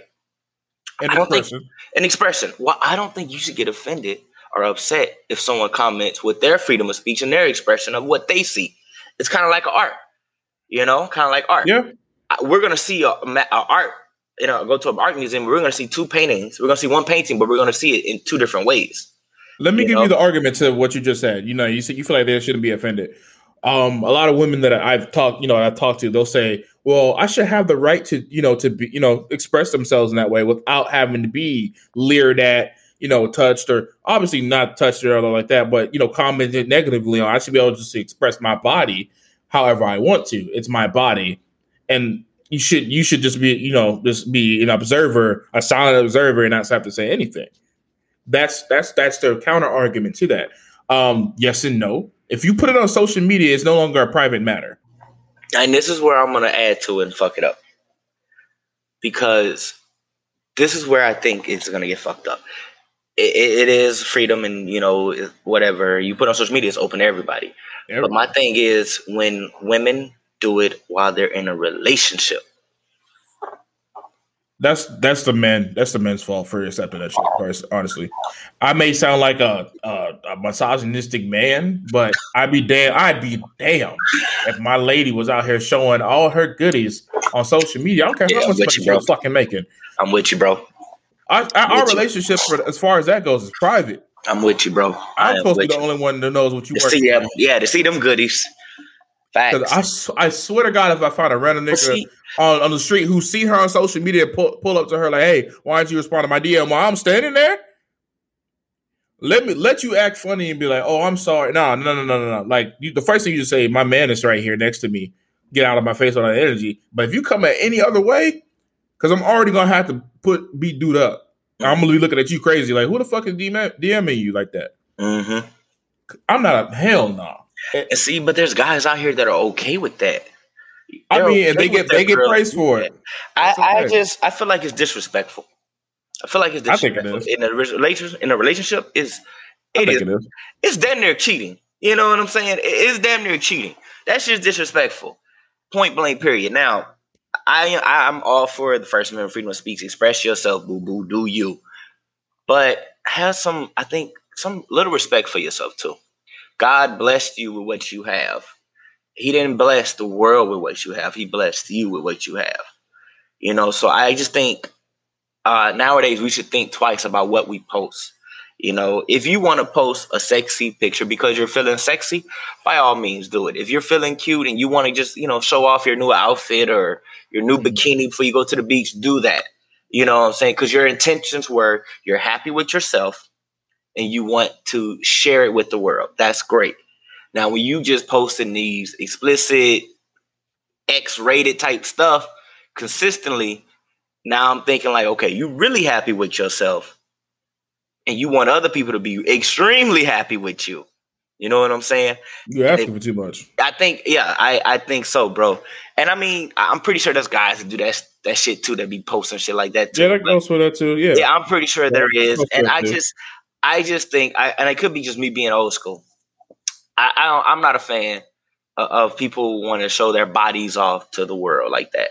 S2: And
S3: I don't think- an expression. Well i don't think you should get offended or upset if someone comments with their freedom of speech and their expression of what they see. It's kind of like art you know kind of like art.
S2: Yeah,
S3: we're gonna see a, a art. You know, go to an art museum. We're gonna see two paintings. We're gonna see one painting, but we're gonna see it in two different ways.
S2: Let me
S3: You
S2: give
S3: know?
S2: you the argument to what you just said. You know, you said you feel like they shouldn't be offended. Um, a lot of women that I've talked, you know, I've talked to, they'll say, "Well, I should have the right to, you know, to be, you know, express themselves in that way without having to be leered at, you know, touched or obviously not touched or anything like that, but you know, commented negatively on. I should be able to just express my body however I want to. It's my body, and you should you should just be, you know, just be an observer, a silent observer, and not have to say anything." That's that's that's the counter argument to that. Um, yes and no. If you put it on social media, it's no longer a private matter.
S3: And this is where I'm gonna add to it and fuck it up because this is where I think it's gonna get fucked up. It, it, it is freedom, and you know, whatever you put on social media is open to everybody. But my thing is when women do it while they're in a relationship.
S2: That's that's the men. That's the men's fault for accepting that shit. First, honestly, I may sound like a, a, a misogynistic man, but I'd be damn. I'd be damn if my lady was out here showing all her goodies on social media. I don't care
S3: Yeah,
S2: how much money
S3: you,
S2: she
S3: bro.
S2: was fucking making.
S3: I'm with you, bro.
S2: I, I, our relationship, for, as far as that goes, is private.
S3: I'm with you, bro.
S2: I'm supposed to be the
S3: you.
S2: only one that knows what you
S3: To
S2: work.
S3: see them, yeah, to see them goodies. Facts.
S2: I, I swear to God, if I find a random nigga
S3: see,
S2: on, on the street who see her on social media pull, pull up to her like, "Hey, why aren't you responding to my DM while I'm standing there?" Let me let you act funny and be like, "Oh, I'm sorry." No, no, no, no, no, no. Like you, the first thing you say, "My man is right here next to me." Get out of my face on that energy. But if you come at any other way, because I'm already gonna have to put be dude up. I'm gonna be looking at you crazy, like who the fuck is DM, DMing you like that?
S3: hmm
S2: I'm not a hell no.
S3: Eh, and see, but there's guys out here that are okay with that.
S2: I
S3: They're
S2: mean,
S3: okay
S2: they get
S3: their
S2: they get
S3: girl
S2: praised for it.
S3: I,
S2: It's
S3: I just I feel like it's disrespectful. I feel like it's
S2: I think it
S3: disrespectful in a relationship. In a relationship, is
S2: I
S3: it
S2: think
S3: is
S2: it is.
S3: it's damn near cheating. You know what I'm saying? It's damn near cheating. That's just disrespectful. Point blank. Period. Now, I I'm all for the First Amendment, freedom of speech. Express yourself, boo boo. Do you? But have some. I think some little respect for yourself too. God blessed you with what you have. He didn't bless the world with what you have. He blessed you with what you have. You know, so I just think uh, nowadays we should think twice about what we post. You know, if you want to post a sexy picture because you're feeling sexy, by all means do it. If you're feeling cute and you want to just, you know, show off your new outfit or your new
S2: Mhm.
S3: bikini before you go to the beach, do that. You know what I'm saying? Because your intentions were you're happy with yourself and you want to share it with the world. That's great. Now, when you just posting these explicit, X rated type stuff consistently, now I'm thinking like, okay, you really happy with yourself, and you want other people to be extremely happy with you. You know what I'm saying?
S2: You're asking for too much.
S3: I think, yeah, I, I think so, bro. And I mean, I'm pretty sure there's guys that do that that shit too, that be posting shit like that too.
S2: Yeah, that goes for that too. Yeah.
S3: yeah, I'm pretty sure there is, and I
S2: too.
S3: just, I just think, I and it could be just me being old school. I, I don't, I'm not a fan of, of people want to show their bodies off to the world like that.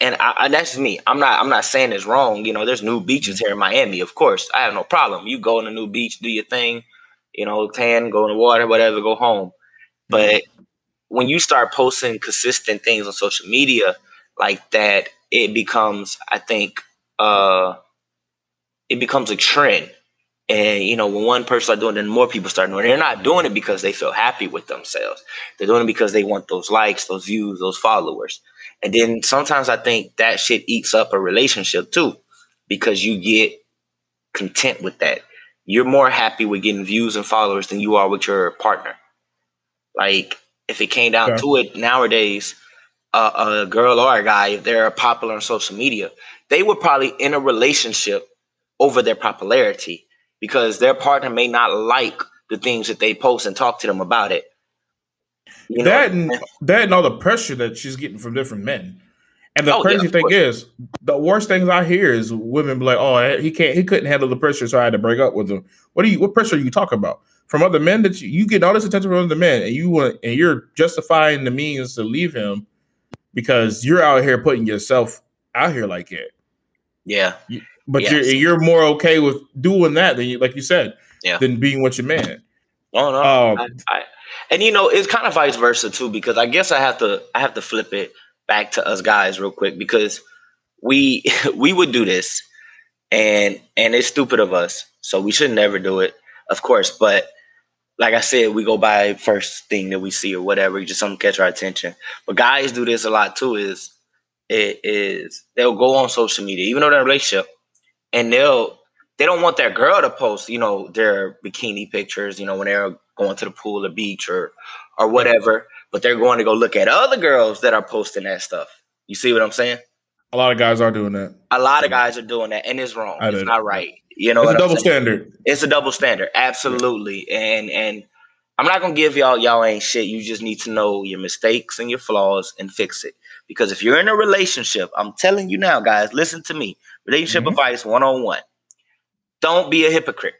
S3: and, I, and that's me. I'm not. I'm not saying it's wrong. You know, there's new beaches here in Miami. Of course, I have no problem. You go on a new beach, do your thing. You know, tan, go in the water, whatever, go home. But when you start posting consistent things on social media like that, it becomes, I think, uh, it becomes a trend. And you know, when one person start doing it, then more people start doing it. They're not doing it because they feel happy with themselves. They're doing it because they want those likes, those views, those followers. And then sometimes I think that shit eats up a relationship too, because you get content with that. You're more happy with getting views and followers than you are with your partner. Like if it came down to it nowadays, uh, a girl or a guy, if they're popular on social media, they would probably in a relationship over their popularity because their partner may not like the things that they post and talk to them about it.
S2: You know? That and that and all the pressure that she's getting from different men. And the oh, crazy yeah, thing course. is, the worst things I hear is women be like, "Oh, eh, he can't, he couldn't handle the pressure, so I had to break up with him." What do you, what pressure are you talking about from other men that you, you get all this attention from other men, and you want, and you're justifying the means to leave him because you're out here putting yourself out here like it.
S3: Yeah,
S2: but yes. you're you're more okay with doing that than you, like you said, yeah. than being with your man.
S3: Oh no, um, I, I, and you know it's kind of vice versa too because I guess I have to I have to flip it back to us guys real quick because we we would do this and and it's stupid of us so we should never do it of course but like I said, we go by first thing that we see or whatever, just something catch our attention. But guys do this a lot too. Is it is they'll go on social media, even though they're in a relationship, and they'll they don't want their girl to post, you know, their bikini pictures, you know, when they're going to the pool or beach or or whatever, but they're going to go look at other girls that are posting that stuff. You see what I'm saying?
S2: A lot of guys are doing that.
S3: A lot of guys are doing that, and it's wrong. It's not right. You know,
S2: it's a double standard.
S3: It's a double standard, absolutely. And and I'm not gonna give y'all y'all ain't shit. You just need to know your mistakes and your flaws and fix it. Because if you're in a relationship, I'm telling you now, guys, listen to me. Relationship mm-hmm. advice 101. Don't be a hypocrite.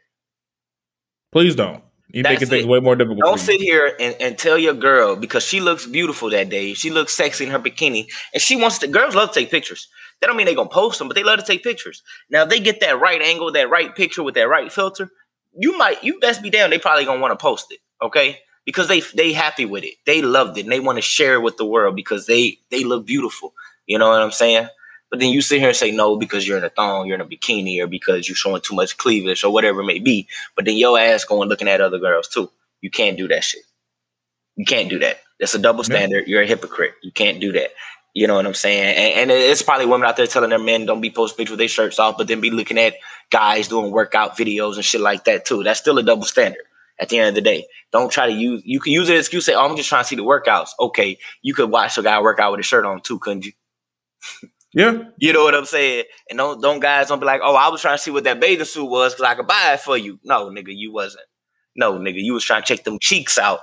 S2: Please don't. You making things way more difficult.
S3: Don't sit here and, and tell your girl because she looks beautiful that day. She looks sexy in her bikini, and she wants to. Girls love to take pictures. That don't mean they gonna post them, but they love to take pictures. Now, if they get that right angle, that right picture with that right filter, you might, you best be down. They probably gonna want to post it, okay? Because they they happy with it. They loved it, and they want to share it with the world because they they look beautiful. You know what I'm saying? But then you sit here and say no because you're in a thong, you're in a bikini, or because you're showing too much cleavage or whatever it may be. But then your ass going looking at other girls too. You can't do that shit. You can't do that. That's a double standard. You're a hypocrite. You can't do that. You know what I'm saying? And, and, it's probably women out there telling their men don't be posting pictures with their shirts off, but then be looking at guys doing workout videos and shit like that too. That's still a double standard at the end of the day. Don't try to use you can use it as excuse say, Oh, I'm just trying to see the workouts. Okay, you could watch a guy work out with a shirt on too, couldn't you?
S2: Yeah.
S3: You know what I'm saying? And don't don't guys don't be like, oh, I was trying to see what that bathing suit was because I could buy it for you. No, nigga, you wasn't. No, nigga, you was trying to check them cheeks out.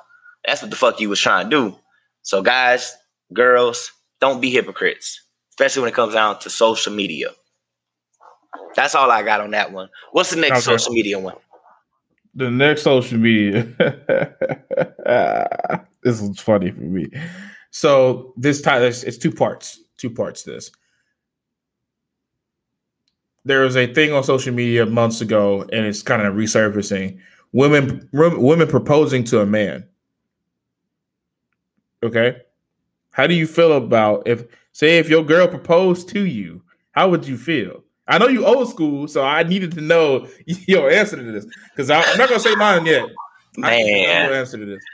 S3: That's what the fuck you was trying to do. So guys, girls, don't be hypocrites, especially when it comes down to social media. That's all I got on that one. What's the next okay. social media one?
S2: The next social media. this is funny for me. So this time it's two parts. Two parts. This there was a thing on social media months ago, and it's kind of resurfacing. Women, women proposing to a man. Okay, how do you feel about if, say, if your girl proposed to you? How would you feel? I know you old school, so I needed to know your answer to this because I'm not gonna say mine yet.
S3: Man,
S2: answer to this.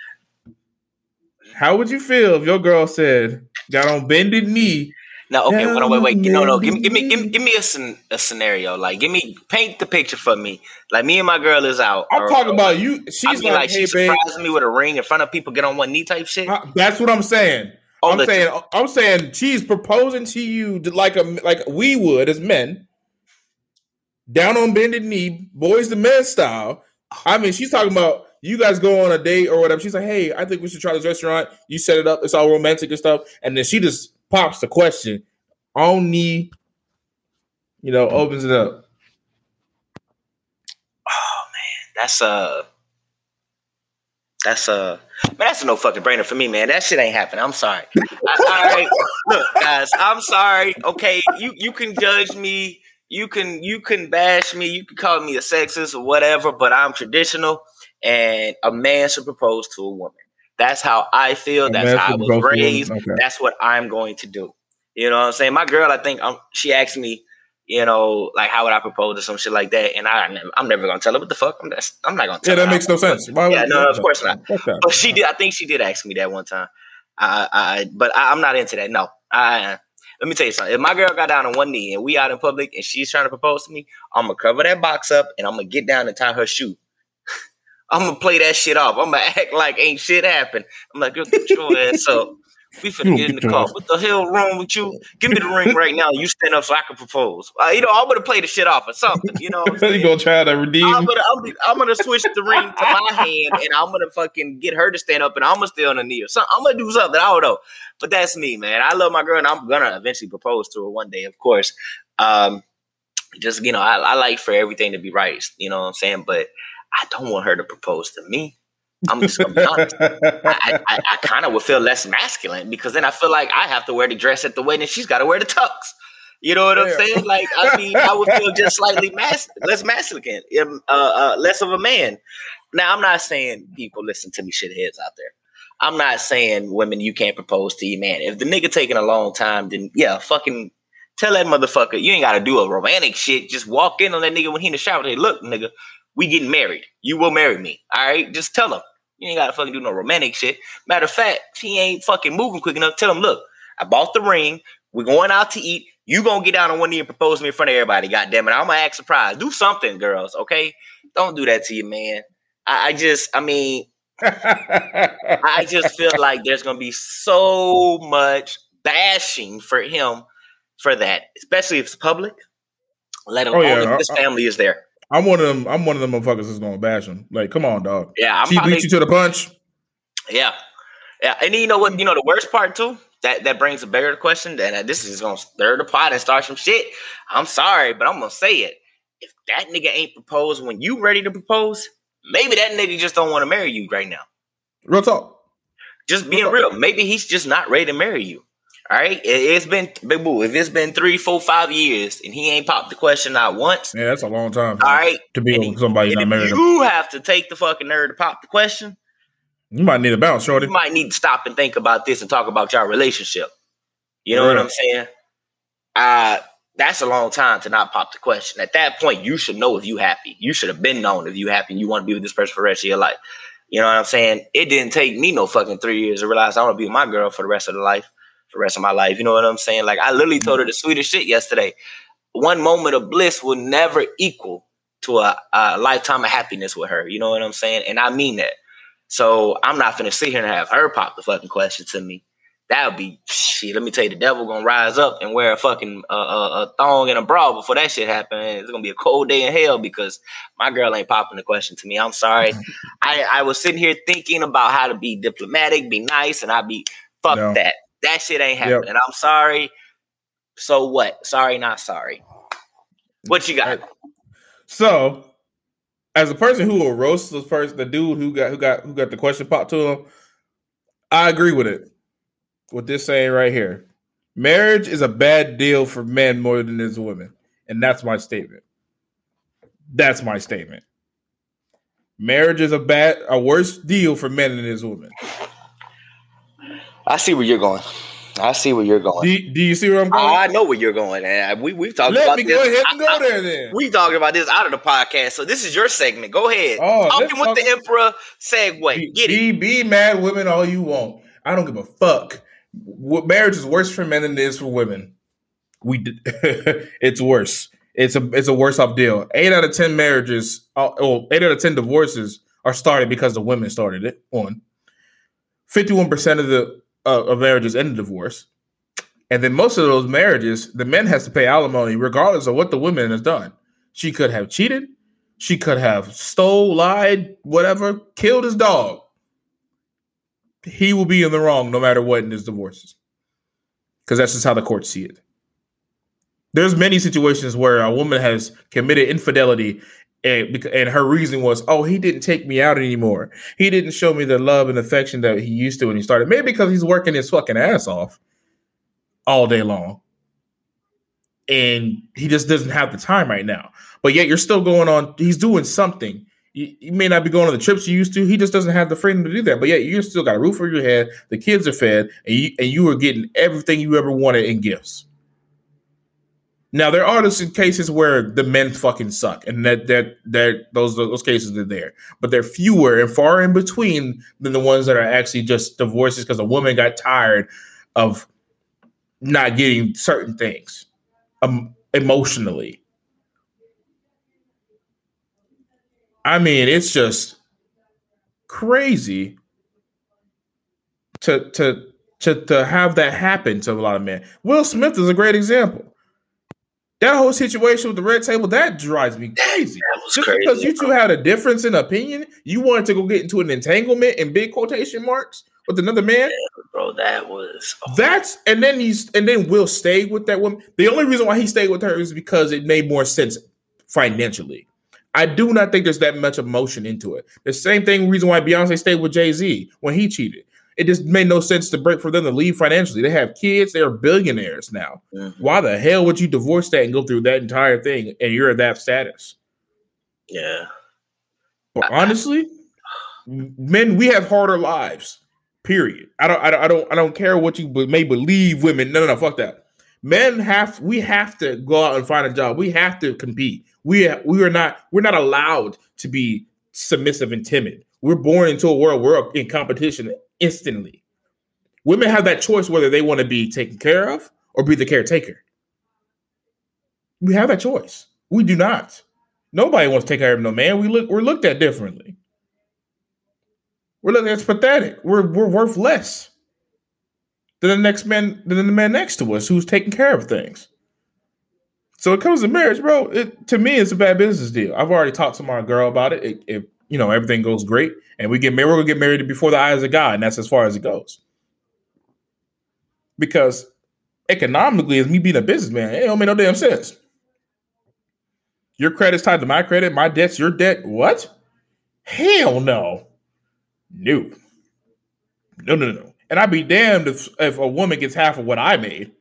S2: How would you feel if your girl said, "Got on bended knee
S3: now, okay, wait, wait, wait. No, no. Give, me, give me, give, give me a, a scenario. Like, give me, paint the picture for me. Like, me and my girl is out.
S2: I'm or, talking about you. She's I mean, like, like hey, she
S3: surprising me with a ring in front of people, get on one knee type shit.
S2: That's what I'm saying. Oh, I'm saying, I'm saying she's proposing to you like a like we would as men, down on bended knee, boys the men style. I mean, she's talking about you guys go on a date or whatever. She's like, hey, I think we should try this restaurant. You set it up. It's all romantic and stuff. And then she just pops the question on knee, you know, opens it up.
S3: Oh man, that's a That's a man. That's a no fucking brainer for me, man. That shit ain't happening. I'm sorry. All right, look, guys. I'm sorry. Okay, you you can judge me. You can you can bash me. You can call me a sexist or whatever. But I'm traditional, and a man should propose to a woman. That's how I feel. That's how I was raised. Okay. That's what I'm going to do. You know what I'm saying? My girl, I think um, she asked me you know, like how would I propose or some shit like that? And I, I'm never gonna tell her what the fuck. I'm, just, I'm not gonna.
S2: Tell her. yeah, that makes no sense.
S3: Why yeah, no, of course not. But she did. I think she did ask me that one time. I, I but I, am not into that. No, I. Let me tell you something. If my girl got down on one knee and we out in public and she's trying to propose to me, I'm gonna cover that box up and I'm gonna get down and tie her shoe. I'm gonna play that shit off. I'm gonna act like ain't shit happened. I'm like, girl, get your ass up. We finna get in the car. What the hell wrong with you? Give me the ring right now. You stand up so I can propose. Uh, you know, I'm gonna play the shit off or something. You know,
S2: you gonna try to redeem?
S3: I'm gonna, I'm, I'm, gonna switch the ring to my hand, and I'm gonna fucking get her to stand up, and I'm gonna stay on the knee or something. I'm gonna do something. I don't know, but that's me, man. I love my girl, and I'm gonna eventually propose to her one day, of course. Um, just you know, I, I like for everything to be right. You know what I'm saying? But I don't want her to propose to me. I'm just gonna be honest. I, I, I kind of would feel less masculine because then I feel like I have to wear the dress at the wedding. She's got to wear the tux. You know what yeah. I'm saying? Like, I mean, I would feel just slightly mas- less masculine, um, uh, uh, less of a man. Now, I'm not saying people listen to me shitheads out there. I'm not saying women you can't propose to your man. If the nigga taking a long time, then yeah, fucking tell that motherfucker you ain't got to do a romantic shit. Just walk in on that nigga when he in the shower. Hey, look, nigga, we getting married. You will marry me. All right, just tell him. You ain't gotta fucking do no romantic shit. Matter of fact, he ain't fucking moving quick enough. Tell him, look, I bought the ring. We're going out to eat. You gonna get down on one knee and propose to me in front of everybody. God damn it. I'm gonna act surprised. Do something, girls, okay? Don't do that to you, man. I, I just, I mean, I just feel like there's gonna be so much bashing for him for that, especially if it's public. Let oh, alone oh, yeah. if his family is there.
S2: I'm one of them. I'm one of them motherfuckers that's gonna bash him. Like, come on, dog.
S3: Yeah, I'm
S2: she beat you to the punch.
S3: Yeah, yeah. And you know what? You know the worst part too. That that brings a bigger question. That this is gonna stir the pot and start some shit. I'm sorry, but I'm gonna say it. If that nigga ain't proposed when you ready to propose, maybe that nigga just don't want to marry you right now.
S2: Real talk.
S3: Just being real. real. Maybe he's just not ready to marry you. All right, it, has been big boo. If it's been three, four, five years and he ain't popped the question out once,
S2: yeah, that's a long time.
S3: All right,
S2: to be with somebody not married.
S3: You have to take the fucking nerve to pop the question.
S2: You might need a bounce, shorty.
S3: You might need to stop and think about this and talk about your relationship. You know yeah. what I'm saying? Uh that's a long time to not pop the question. At that point, you should know if you happy. You should have been known if you happy and you want to be with this person for the rest of your life. You know what I'm saying? It didn't take me no fucking three years to realize I want to be with my girl for the rest of the life the rest of my life. You know what I'm saying? Like I literally told her the sweetest shit yesterday. One moment of bliss will never equal to a, a lifetime of happiness with her. You know what I'm saying? And I mean that. So I'm not gonna sit here and have her pop the fucking question to me. That would be shit. Let me tell you, the devil gonna rise up and wear a fucking uh, a thong and a bra before that shit happen. It's gonna be a cold day in hell because my girl ain't popping the question to me. I'm sorry. I I was sitting here thinking about how to be diplomatic, be nice, and I be fuck no. that. That shit ain't happening. Yep. I'm sorry. So what? Sorry, not sorry. What you got?
S2: So, as a person who will roast the person, the dude who got who got who got the question popped to him, I agree with it. With this saying right here, marriage is a bad deal for men more than it is women, and that's my statement. That's my statement. Marriage is a bad, a worse deal for men than it is women.
S3: I see where you're going. I see where you're going.
S2: Do, do you see where I'm going?
S3: I know where you're going, and we we've talked
S2: Let
S3: about
S2: me
S3: this.
S2: go ahead and I, go there then.
S3: We talking about this out of the podcast, so this is your segment. Go ahead. Oh, Talking with the emperor segue. Be, Get
S2: be,
S3: it.
S2: Be mad women all you want. I don't give a fuck. What marriage is worse for men than it is for women. We did, it's worse. It's a it's a worse off deal. Eight out of ten marriages, uh, oh, eight out of ten divorces are started because the women started it. One. Fifty-one percent of the uh, of marriages end in divorce. And then most of those marriages, the men has to pay alimony regardless of what the woman has done. She could have cheated, she could have stole, lied, whatever, killed his dog. He will be in the wrong no matter what in his divorces. Because that's just how the courts see it. There's many situations where a woman has committed infidelity And, and her reason was, oh, he didn't take me out anymore. He didn't show me the love and affection that he used to when he started. Maybe because he's working his fucking ass off all day long. And he just doesn't have the time right now. But yet you're still going on, he's doing something. You, may not be going on the trips you used to. He just doesn't have the freedom to do that. But yet you still got a roof over your head. The kids are fed, and you and you are getting everything you ever wanted in gifts. Now there are those cases where the men fucking suck, and that that that those those cases are there, but they're fewer and far in between than the ones that are actually just divorces because a woman got tired of not getting certain things um, emotionally. I mean, it's just crazy to to to to have that happen to a lot of men. Will Smith is a great example. That whole situation with the red table that drives me crazy. Just
S3: crazy,
S2: because you two had a difference in opinion, you wanted to go get into an entanglement in big quotation marks with another man.
S3: bro, that was oh,
S2: That's and then he's and then Will stayed with that woman. The only reason why he stayed with her is because it made more sense financially. I do not think there's that much emotion into it. The same thing reason why Beyonce stayed with Jay Z when he cheated. It just made no sense to break for them to leave financially. They have kids, they are billionaires now.
S3: mhm.
S2: Why the hell would you divorce that and go through that entire thing and you're at that status?
S3: yeah.
S2: But honestly, men, we have harder lives. Period. I don't, I don't, I don't, I don't care what you may believe. Women, no, no, no, fuck that. Men have, we have to go out and find a job. We have to compete. We, we are not, we're not allowed to be submissive and timid. We're born into a world where we're in competition instantly. Women have that choice whether they want to be taken care of or be the caretaker. We have that choice. We do not. Nobody wants to take care of no man. We look we're looked at differently. We're looked at pathetic. We're we're worth less than the next man than the man next to us who's taking care of things. So it comes to marriage, bro. It, to me, it's a bad business deal. I've already talked to my girl about it. It- If you know everything goes great and we get married, we're gonna get married before the eyes of God, and that's as far as it goes. Because economically, as me being a businessman, it don't make no damn sense. Your credit's tied to my credit, my debt's your debt. What? Hell no. No. No, no, no. And I'd be damned if, if a woman gets half of what I made.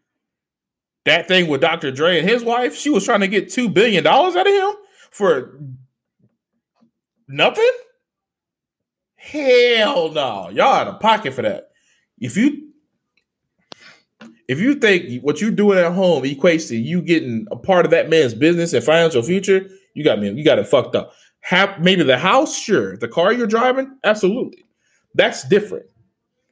S2: That thing with Dr. Dre and his wife, she was trying to get $2 billion out of him for nothing? Hell no. Y'all out of pocket for that. If you if you think what you're doing at home equates to you getting a part of that man's business and financial future, you got me. You got it fucked up. Have maybe the house, sure. The car you're driving, absolutely. That's different.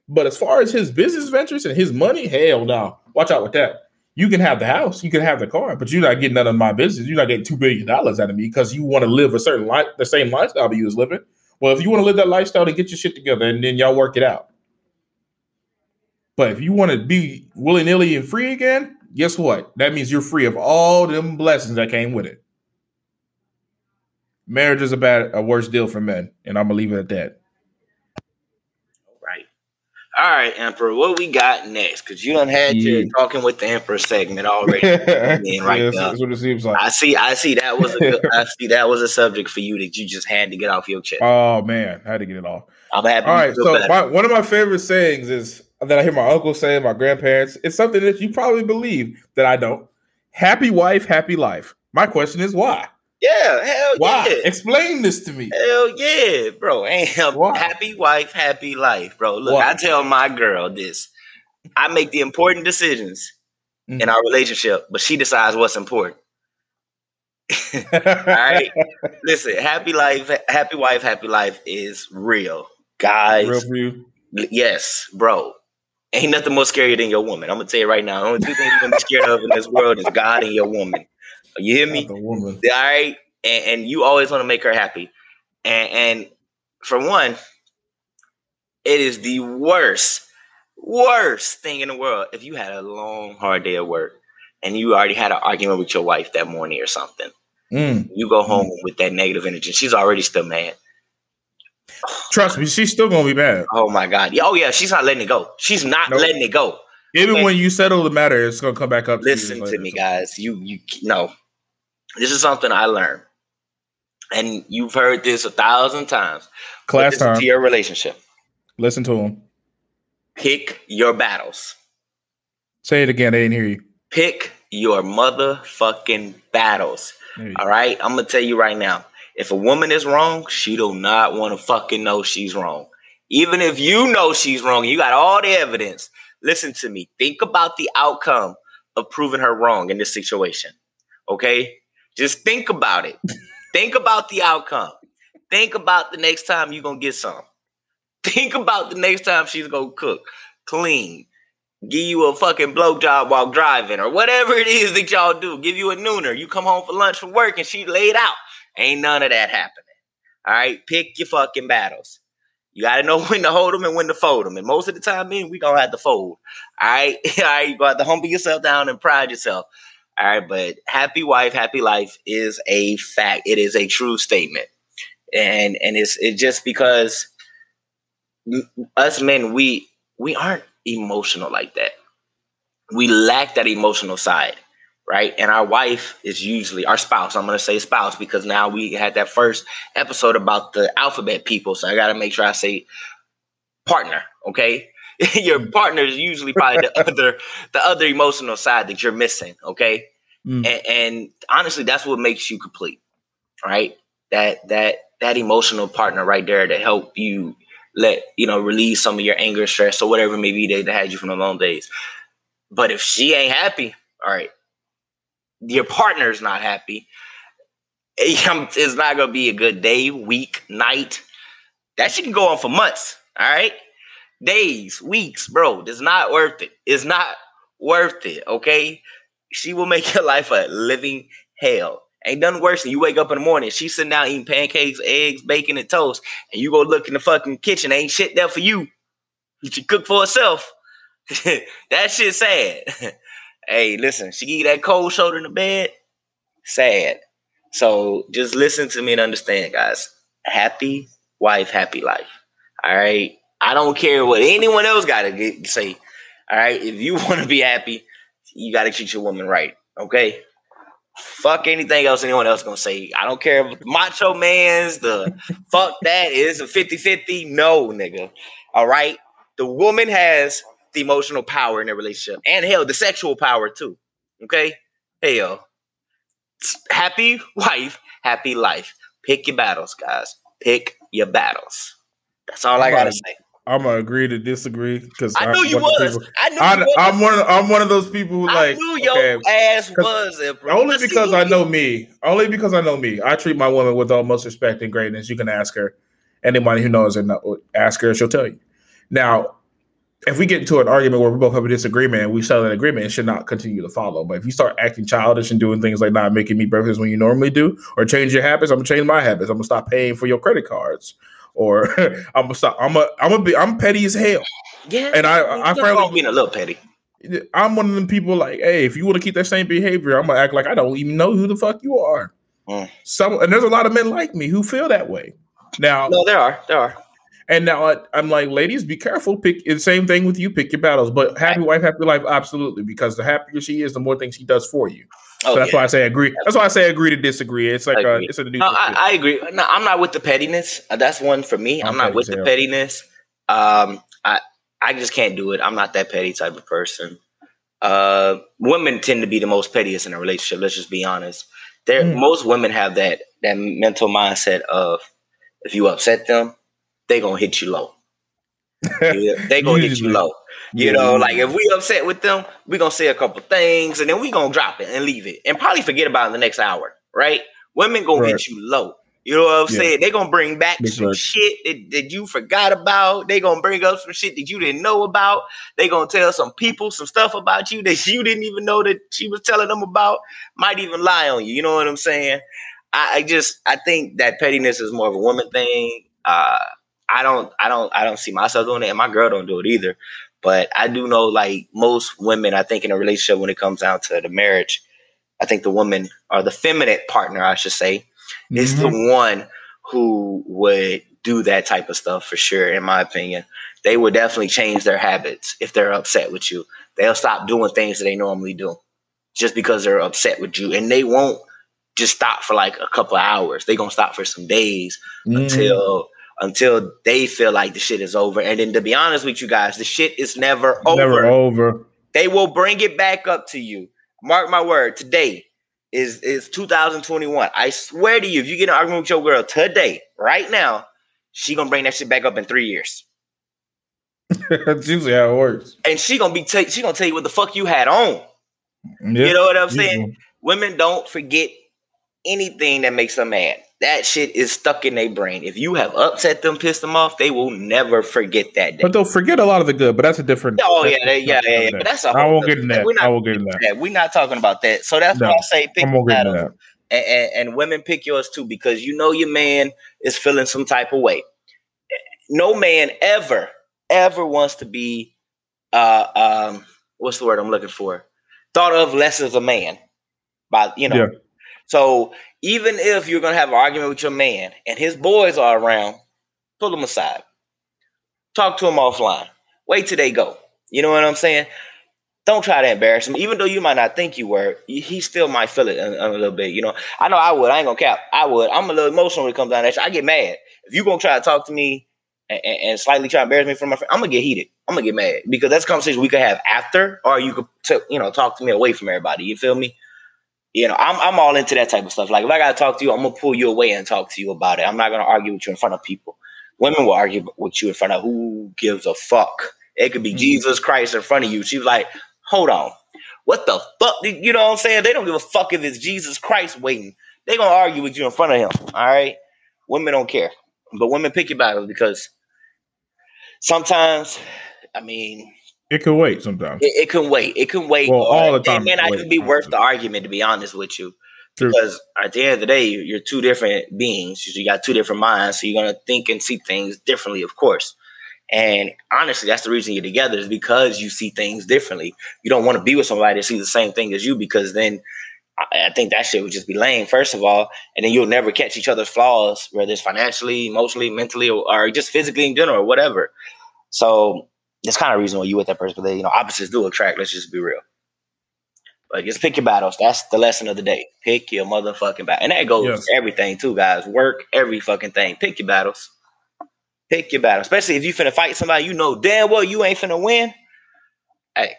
S2: But as far as his business ventures and his money, hell no. Watch out with that. You can have the house, you can have the car, but you're not getting none of my business. You're not getting two billion dollars out of me because you want to live a certain life, the same lifestyle that you was living. Well, if you want to live that lifestyle, then get your shit together and then y'all work it out. But if you want to be willy nilly and free again, guess what? That means you're free of all them blessings that came with it. Marriage is a bad, a worse deal for men, and I'm gonna leave it at that.
S3: All right, Emperor. What we got next? Because you done had
S2: Yeah.
S3: your talking with the Emperor segment already. Right
S2: Yeah,
S3: there.
S2: that's what it seems like.
S3: I see. I see. That was a good, I see. That was a subject for you that you just had to get off your chest.
S2: Oh man, I had to get it off.
S3: I'm happy.
S2: All right, so my, one of my favorite sayings is that I hear my uncle say, my grandparents. It's something that you probably believe that I don't. Happy wife, happy life. My question is why?
S3: Yeah. Hell
S2: Why?
S3: yeah.
S2: Explain this to me.
S3: Hell yeah, bro. Ain't
S2: Why?
S3: happy wife, happy life, bro. Look,
S2: Why?
S3: I tell my girl this. I make the important decisions in
S2: Mhm.
S3: our relationship, but she decides what's important. All right. Listen, happy life, happy wife, happy life is real. Guys,
S2: Real for you.
S3: yes, bro. Ain't nothing more scary than your woman. I'm gonna tell you right now. The only two things you're gonna be scared of in this world is God and your woman. You hear me? All right, and, and you always want to make her happy. And, and for one, it is the worst, worst thing in the world if you had a long, hard day at work and you already had an argument with your wife that morning or something.
S2: Mm.
S3: You go home with that negative energy. and She's already still mad.
S2: Trust me, she's still gonna be mad.
S3: Oh my god. Oh yeah, she's not letting it go. She's not
S2: Nope.
S3: letting it go.
S2: Even
S3: Okay.
S2: when you settle the matter, it's gonna come back up.
S3: Listen
S2: later.
S3: to me, guys. You you no. This is something I learned. and you've heard this a thousand times.
S2: Class time.
S3: To your relationship.
S2: Listen to him.
S3: Pick your battles.
S2: Say it again. I didn't hear you.
S3: Pick your motherfucking battles. All right. I'm gonna tell you right now. If a woman is wrong, she do not want to fucking know she's wrong. Even if you know she's wrong, you got all the evidence. Listen to me. Think about the outcome of proving her wrong in this situation. Okay? Just think about it. think about the outcome. Think about the next time you're to get some. Think about the next time she's to cook, clean, give you a fucking blowjob while driving, or whatever it is that y'all do. Give you a nooner. You come home for lunch from work and she laid out. Ain't none of that happening. All right? Pick your fucking battles. You got to know when to hold them and when to fold them. And most of the time, man, we to have to fold. All right? All right? You got to humble yourself down and pride yourself. All right? But happy wife, happy life is a fact. It is a true statement. And and it's it's just because us men, we we aren't emotional like that. We lack that emotional side right? And our wife is usually our spouse. I'm going to say spouse because now we had that first episode about the alphabet people. So I got to make sure I say partner, okay? your partner is usually probably the other the other emotional side that you're missing, okay? Mm. And, and honestly, that's what makes you complete, right? That that that emotional partner right there to help you let you know release some of your anger, stress, or whatever it maybe they that had you from the long days. But if she ain't happy, all right, your partner's not happy, it's not gonna be a good day, week, night. That shit can go on for months. All right, days, weeks, bro. It's not worth it. It's not worth it. Okay, she will make your life a living hell. Ain't nothing worse than you wake up in the morning, she's sitting down eating pancakes, eggs, bacon, and toast, and you go look in the fucking kitchen, ain't shit there for you. She cook for herself. that shit sad. Hey, listen, she give you that cold shoulder in the bed. Sad. So just listen to me and understand, guys. Happy wife, happy life. All right. I don't care what anyone else got to say. All right. If you want to be happy, you got to treat your woman right. Okay. Fuck anything else anyone else gonna say. I don't care if macho man's the fuck that is a 50-50. No, nigga. All right. The woman has the emotional power in a relationship, and hell, the sexual power too. Okay, hell, happy wife, happy life. Pick your battles, guys. Pick your battles. That's all I'm gotta say.
S2: I'm gonna agree to disagree because
S3: I knew you was.
S2: People, I knew I, am one. Of, I'm one of those people who like.
S3: I knew your okay, ass was there,
S2: bro. Only because I know me. Only because I know me. I treat my woman with utmost respect and greatness. You can ask her. Anybody who knows her, ask her. She'll tell you. Now, if we get into an argument where we both have a disagreement and we settle an agreement, it should not continue to follow. But if you start acting childish and doing things like not making me breakfast when you normally do, or change your habits, I'm gonna change my habits. I'm gonna stop paying for your credit cards, or I'm gonna stop. I'm a, I'm gonna be. I'm petty as hell.
S3: Yeah,
S2: and I, I, frankly
S3: being a little petty.
S2: I'm one of them people like, hey, if you want to keep that same behavior, I'm gonna act like I don't even know who the fuck you are. Mm. Some and there's a lot of men like me who feel that way. Now,
S3: no, there are, there are.
S2: And now I, am like, ladies, be careful. Pick the same thing with you. Pick your battles. But happy wife, happy life, absolutely. Because the happier she is, the more things she does for you. Oh, so that's yeah. why I say agree. That's why I say agree to disagree. It's like a, it's a new.
S3: No, I, I, agree. No, I'm not with the pettiness. Uh, that's one for me. I'm, I'm not with the pettiness. Um, I I just can't do it. I'm not that petty type of person. Uh, women tend to be the most pettiest in a relationship. Let's just be honest. There, mm. most women have that that mental mindset of if you upset them, they gonna hit you low. they gonna hit you low. You yeah. know, like if we upset with them, we gonna say a couple things and then we gonna drop it and leave it and probably forget about it in the next hour, right? Women gonna right. hit you low. You know what I'm yeah. saying? They gonna bring back Big some shit that, that you forgot about. They gonna bring up some shit that you didn't know about. They gonna tell some people some stuff about you that you didn't even know that she was telling them about. Might even lie on you. You know what I'm saying? I, I just I think that pettiness is more of a woman thing. Uh, I don't I don't I don't see myself doing it, and my girl don't do it either. But I do know like most women, I think in a relationship when it comes down to the marriage, I think the woman or the feminine partner, I should say, mm-hmm. is the one who would do that type of stuff for sure, in my opinion. They would definitely change their habits if they're upset with you. They'll stop doing things that they normally do just because they're upset with you. And they won't just stop for like a couple of hours. They're gonna stop for some days
S2: Mm.
S3: until until they feel like the shit is over. And then to be honest with you guys, the shit is never over.
S2: never over.
S3: They will bring it back up to you. Mark my word. Today is is 2021. I swear to you, if you get an argument with your girl today, right now, she gonna bring that shit back up in three years,
S2: That's usually how it works.
S3: and she gonna be t- she gonna tell you what the fuck you had on.
S2: Yeah.
S3: You know what I'm saying?
S2: Usually.
S3: Women don't forget anything that makes them mad. That shit is stuck in their brain. If you have upset them, pissed them off, they will never forget that day.
S2: But they'll forget a lot of the good. But that's a different.
S3: Oh yeah, they, yeah, yeah, yeah. But that's a
S2: I won't get in that.
S3: We're not
S2: I won't get in that.
S3: We're not talking about that. So that's
S2: No,
S3: why I say pick
S2: I won't get into that.
S3: And, and, and women pick yours too because you know your man is feeling some type of way. No man ever, ever wants to be uh um what's the word I'm looking for? Thought of less as a man. By you know.
S2: Yeah.
S3: So even if you're gonna have an argument with your man and his boys are around, pull them aside. Talk to them offline. Wait till they go. You know what I'm saying? Don't try to embarrass him, even though you might not think you were. He still might feel it a, a little bit. You know, I know I would. I ain't gonna cap. I would. I'm a little emotional when it comes down to that. I get mad if you gonna try to talk to me and, and, and slightly try to embarrass me from my friend. I'm gonna get heated. I'm gonna get mad because that's a conversation we could have after, or you could, t- you know, talk to me away from everybody. You feel me? You know, I'm I'm all into that type of stuff. Like if I gotta talk to you, I'm gonna pull you away and talk to you about it. I'm not gonna argue with you in front of people. Women will argue with you in front of who gives a fuck. It could be
S2: Mhm.
S3: Jesus Christ in front of you. She's like, hold on. What the fuck? You know what I'm saying? They don't give a fuck if it's Jesus Christ waiting. They gonna argue with you in front of him. All right. Women don't care. But women pick your battles because sometimes, I mean,
S2: It can wait sometimes.
S3: it, it can wait. It can wait.
S2: Well,
S3: or
S2: all the time
S3: It may not even be worth the argument, to be honest with you.
S2: True.
S3: Because at the end of the day, you're two different beings. You got two different minds, so you're gonna think and see things differently, of course. And honestly, that's the reason you're together is because you see things differently. You don't want to be with somebody that sees the same thing as you, because then I, I think that shit would just be lame, first of all, and then you'll never catch each other's flaws, whether it's financially, emotionally, mentally, or, or just physically in general, or whatever. So that's kind of reason why you with that person. But they, you know, opposites do attract. Let's just be real. But just pick your battles. That's the lesson of the day. Pick your motherfucking battle, and that goes
S2: Yes.
S3: everything too, guys. Work every fucking thing. Pick your battles. Pick your battle, especially if you finna fight somebody you know damn well you ain't finna win.
S2: Hey,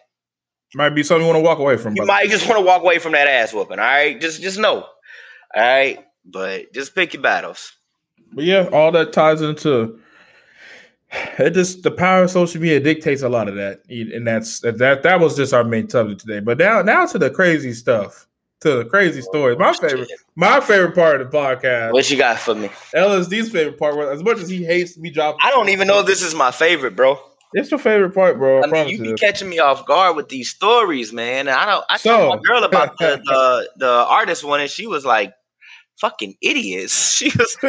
S2: might be something you want to walk away from.
S3: You might just want to walk away from that ass whooping. All right, just just know. All right, but just pick your battles.
S2: But yeah, all that ties into it. Just the power of social media dictates a lot of that, and that's that. That was just our main topic today. But now, now to the crazy stuff, to the crazy stories. My favorite, my favorite part of the podcast.
S3: What you got for me?
S2: LSD's favorite part. As much as he hates me dropping,
S3: I don't even know if this is my favorite, bro.
S2: It's your favorite part, bro. I,
S3: I mean, you. be catching me off guard with these stories, man. And I don't. I
S2: So-
S3: told my girl about the, the the artist one, and she was like, "Fucking idiots." She was she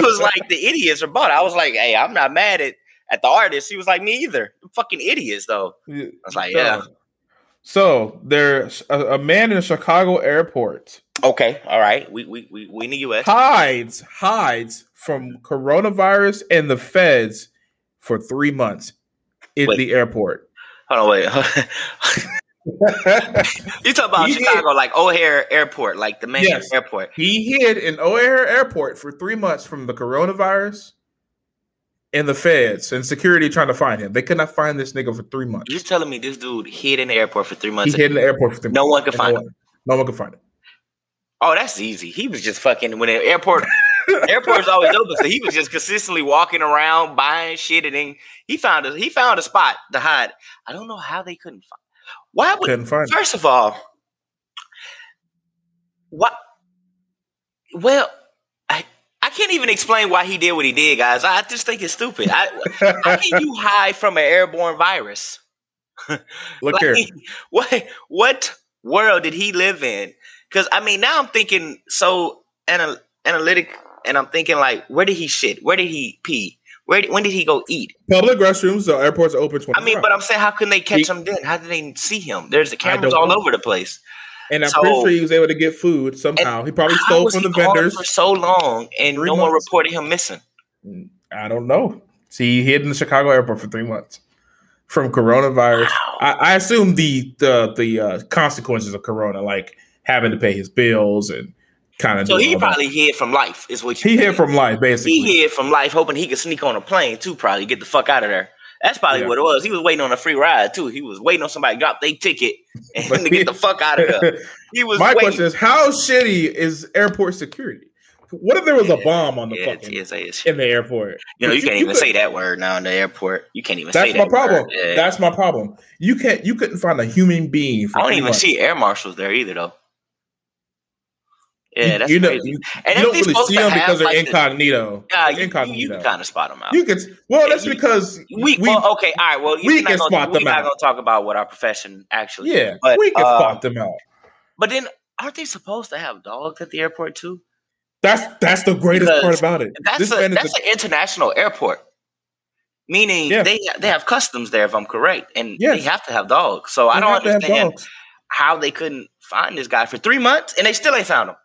S3: was like, "The idiots are bought." I was like, "Hey, I'm not mad at at the artist." She was like, "Me either." Fucking idiots, though. I was like, "Yeah,
S2: So there's a, a man in a Chicago airport
S3: okay, all right. We we we we in the U.S.
S2: hides hides from coronavirus and the feds for three months in
S3: Wait.
S2: the airport.
S3: Hold on, wait. you talk about
S2: He
S3: Chicago, like O'Hare Airport, like the main
S2: Yes.
S3: airport.
S2: he hid in O'Hare Airport for three months from the coronavirus and the feds and security trying to find him. They could not find this nigga for three months.
S3: You're telling me this dude hid in the airport for three months?
S2: He hid in the airport for three
S3: No
S2: months.
S3: one could find
S2: no
S3: him.
S2: one, no one could find him.
S3: Oh, that's easy. He was just fucking when the airport airport's always open, so he was just consistently walking around buying shit, and then he found a he found a spot to hide. I don't know how they couldn't find. Why would
S2: Couldn't find him.
S3: first of all, what? Well, can't even explain why he did what he did, guys. I just think it's stupid. I, how can you hide from an airborne virus?
S2: Look here.
S3: What what world did he live in? Because I mean, now I'm thinking so anal- analytic, and I'm thinking like, where did he shit? Where did he pee? Where when did he go eat?
S2: Public restrooms, the airports open 24
S3: I mean, but I'm saying, how couldn't they catch
S2: He-
S3: him then? How did they see him? There's the cameras all
S2: know.
S3: over the place.
S2: And I'm
S3: so-
S2: pretty sure he was able to get food somehow. He probably stole
S3: was
S2: from the vendors.
S3: for so long, and
S2: Three
S3: no one reported him missing?
S2: I don't know. See, he hid in the Chicago airport for three months from coronavirus.
S3: Wow.
S2: I, I assume the the the uh, consequences of corona, like having to pay his bills and kind of.
S3: So he probably hid from life, is what you
S2: he
S3: saying.
S2: hid from life, basically.
S3: He hid from life, hoping he could sneak on a plane too. Probably get the fuck out of there. That's probably
S2: Yeah.
S3: what it was. He was waiting on a free ride too. He was waiting on somebody to drop their ticket and to get the fuck out of there. He was
S2: My
S3: waiting.
S2: question is, how shitty is airport security? What if there was a bomb on the
S3: yeah,
S2: fucking in the airport?
S3: You know, you,
S2: You-
S3: can't
S2: you
S3: even
S2: could-
S3: say that word now in the airport. You can't even
S2: That's
S3: say
S2: my
S3: that
S2: problem.
S3: Yeah.
S2: That's my problem. You can't. You couldn't find a human being. For
S3: I don't even
S2: months.
S3: see air marshals there either, though. Yeah,
S2: You-
S3: that's
S2: you know,
S3: crazy.
S2: you,
S3: and
S2: you
S3: if
S2: don't
S3: they
S2: really see
S3: to
S2: them
S3: have,
S2: because they're
S3: like,
S2: incognito.
S3: Yeah, you, you,
S2: incognito.
S3: you can kind of spot them out.
S2: You could. Well, that's
S3: you-
S2: because
S3: we,
S2: we.
S3: well, okay, all right. Well,
S2: we
S3: we're
S2: can
S3: gonna,
S2: spot
S3: we're
S2: them
S3: not gonna talk about what our profession actually.
S2: yeah,
S3: but,
S2: we can
S3: uh,
S2: spot them out.
S3: But then, aren't they supposed to have dogs at the airport too?
S2: That's that's the greatest part about it.
S3: That's
S2: This
S3: a,
S2: is
S3: that's
S2: a-
S3: an international airport. Meaning
S2: Yeah.
S3: they they have customs there, if I'm correct, and
S2: Yes.
S3: they have to have dogs. So I don't
S2: to
S3: understand how they couldn't find this guy for three months, and they still ain't found him.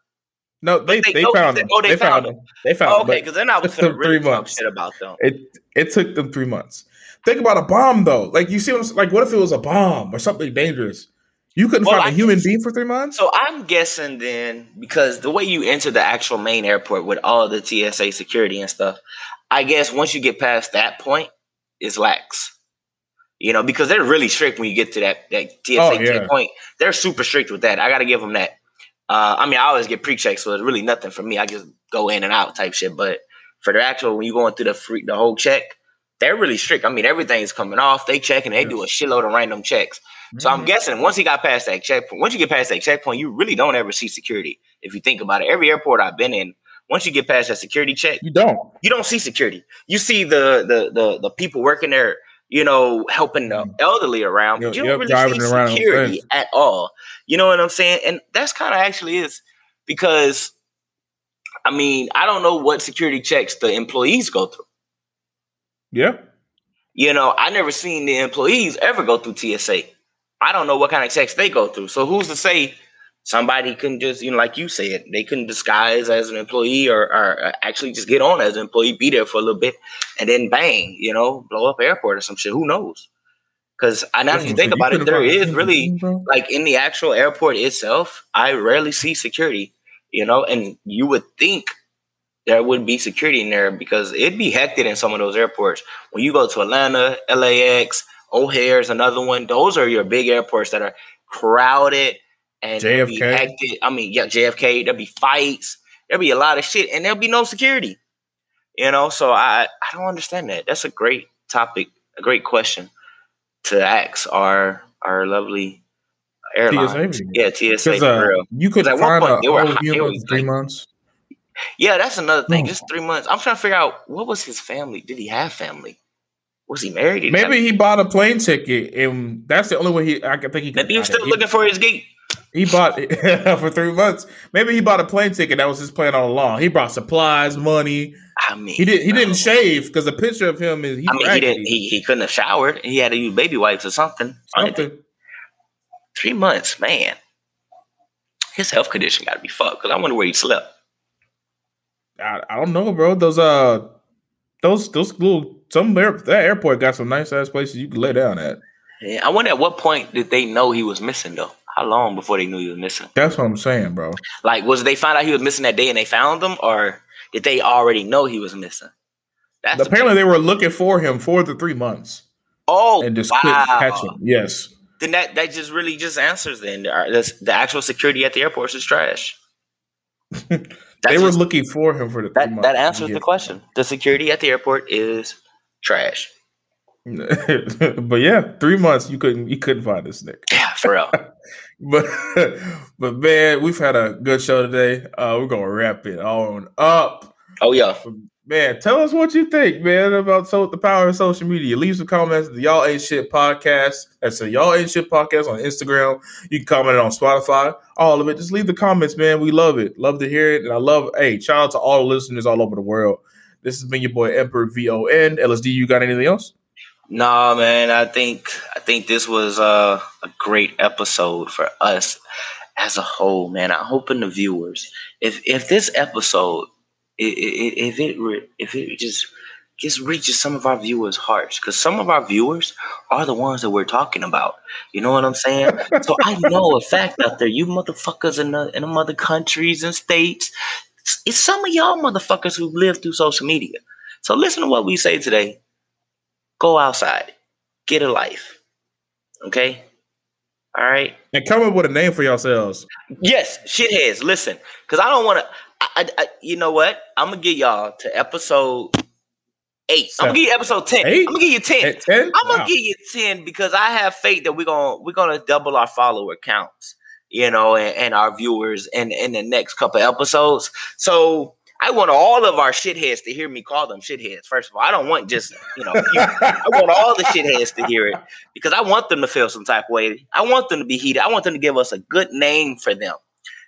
S2: No, they
S3: they-
S2: they,
S3: oh,
S2: found
S3: they- oh, they
S2: they
S3: found
S2: him. They found
S3: Oh,
S2: him.
S3: okay, because then I was
S2: it
S3: gonna really
S2: three months.
S3: shit about them.
S2: It it took them three months. Think about a bomb though. Like you see, what I'm, like what if it was a bomb or something dangerous? You couldn't
S3: Well,
S2: find
S3: I
S2: a human
S3: guess-
S2: being for three months.
S3: So I'm guessing then because the way you enter the actual main airport with all the TSA security and stuff, I guess once you get past that point, it's lax. You know, because they're really strict when you get to that that TSA
S2: Oh, yeah.
S3: checkpoint. They're super strict with that. I got to give them that. Uh, I mean, I always get pre-checks, so it's really nothing for me. I just go in and out type shit. But for the actual, when you're going through the free, the whole check, they're really strict. I mean, everything's coming off. They check and they do a shitload of random checks. So I'm
S2: Mhm.
S3: guessing once he got past that checkpoint, once you get past that checkpoint, you really don't ever see security. If you think about it, every airport I've been in, once you get past that security check,
S2: you don't.
S3: you don't see security. You see the the the, the people working there, you know, helping the
S2: Mhm.
S3: elderly around, but you
S2: yep,
S3: don't really
S2: driving
S3: see
S2: around
S3: security at all. You know what I'm saying? And that's kind of actually is because, I mean, I don't know what security checks the employees go through.
S2: Yeah.
S3: You know, I never seen the employees ever go through TSA. I don't know what kind of checks they go through. So who's to say somebody couldn't just, you know, like you said, they couldn't disguise as an employee or, or uh, actually just get on as an employee, be there for a little bit, and then bang, you know, blow up airport or some shit. Who knows? Because I now if you think about it, there is really
S2: bro.
S3: like in the actual airport itself, I rarely see security, you know, and you would think there would be security in there because it'd be hectic in some of those airports. When you go to Atlanta, LAX, O'Hare's another one, those are your big airports that are crowded and
S2: JFK.
S3: hectic. I mean, yeah, JFK, there'll be fights, there'll be a lot of shit, and there'll be no security. You know, so I I don't understand that. That's a great topic, a great question to ask our our lovely airlines.
S2: TSA.
S3: Yeah, TSA
S2: uh,
S3: real.
S2: you could
S3: one
S2: find
S3: point
S2: a
S3: they were
S2: whole
S3: hot- they
S2: human
S3: were
S2: in three months.
S3: Yeah, that's another thing.
S2: Oh.
S3: Just three months. I'm trying to figure out what was his family. Did he have family? Was he married? Did he
S2: Maybe he bought a plane ticket, and that's the only way he. I can think he. could
S3: maybe he was still looking for his gate.
S2: He bought it for three months. Maybe he bought a plane ticket. That was his plan all along. He brought supplies, money.
S3: I mean,
S2: He did. He didn't shave because the picture of him is.
S3: I mean, he didn't. He, he couldn't have showered. He had to use baby wipes or something.
S2: Something.
S3: Three months, man. His health condition got to be fucked. Because I wonder where he slept.
S2: I, I don't know, bro. Those uh, those those little some air, that airport got some nice ass places you can lay down at.
S3: Yeah, I wonder at what point did they know he was missing though? How long before they knew he was missing?
S2: That's what I'm saying, bro.
S3: Like, was they find out he was missing that day and they found him, or did they already know he was missing? That's the-
S2: Apparently, they were looking for him for the three months
S3: oh
S2: and just
S3: wow.
S2: couldn't catch him. Yes.
S3: Then that that just really just answers then the, uh, the actual security at the airports is trash.
S2: they were looking for him for the three
S3: that
S2: months.
S3: that answers the question. The security at the airport is trash.
S2: but yeah, three months you couldn't you couldn't find this nigga.
S3: Yeah, for real.
S2: But but man, we've had a good show today. Uh, we're gonna wrap it on up.
S3: oh yeah.
S2: Man, tell us what you think, man, about so the power of social media. Leave some comments. The Y'all Ain't Shit podcast. That's a Y'all Ain't Shit podcast on Instagram. You can comment on Spotify. All of it. Just leave the comments, man. We love it. Love to hear it. And I love, hey, shout out to all the listeners all over the world. This has been your boy Emperor V O N. LSD, you got anything else?
S3: Nah, man. I think I think this was uh, a great episode for us as a whole, man. I'm hoping the viewers, if if this episode, if it if it just gets reaches some of our viewers' hearts because some of our viewers are the ones that we're talking about. You know what I'm saying? so I know a fact out there, you motherfuckers in the in the mother countries and states, it's, it's some of y'all motherfuckers who live through social media. So listen to what we say today. Go outside, get a life. Okay. All right.
S2: And come up with a name for yourselves.
S3: Yes, shitheads. Listen, because I don't want to. I, I, you know what? I'm gonna get y'all to episode eight. I'm gonna give you episode ten.
S2: Eight?
S3: I'm gonna give you ten.
S2: At 10?
S3: I'm gonna
S2: Wow.
S3: give you ten because I have faith that we're gonna we're gonna double our follower counts, you know, and, and our viewers in in the next couple episodes. So I want all of our shitheads to hear me call them shitheads. First of all, I don't want just you know. you- I want all the shitheads to hear it because I want them to feel some type of way. I want them to be heated. I want them to give us a good name for them.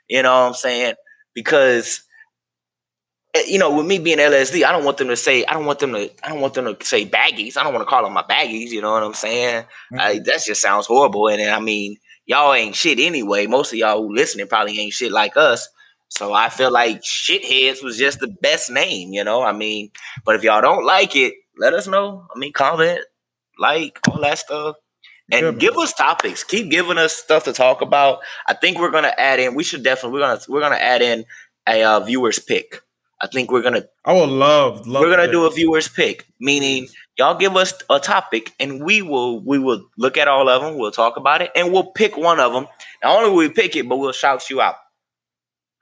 S3: You know what I'm saying? Because eh, you know, with me being LSD, I don't want them to say, I don't want them to, I don't want them to say baggies. I don't want to call them my baggies. You know what I'm saying? I, that just sounds horrible. And I mean, y'all ain't shit anyway. Most of y'all who listening probably ain't shit like us. So I feel like shitheads was just the best name. You know, I mean, but if y'all don't like it, let us know. I mean, comment, like all that stuff. And
S2: Good, man.
S3: give us topics. Keep giving us stuff to talk about. I think we're gonna add in. We should definitely we're gonna we're gonna add in a uh, viewers pick. I think we're gonna
S2: I would love, love
S3: we're gonna do a viewers pick, meaning y'all give us a topic and we will we will look at all of them. We'll talk about it and we'll pick one of them. Not only will we pick it, but we'll shout you out.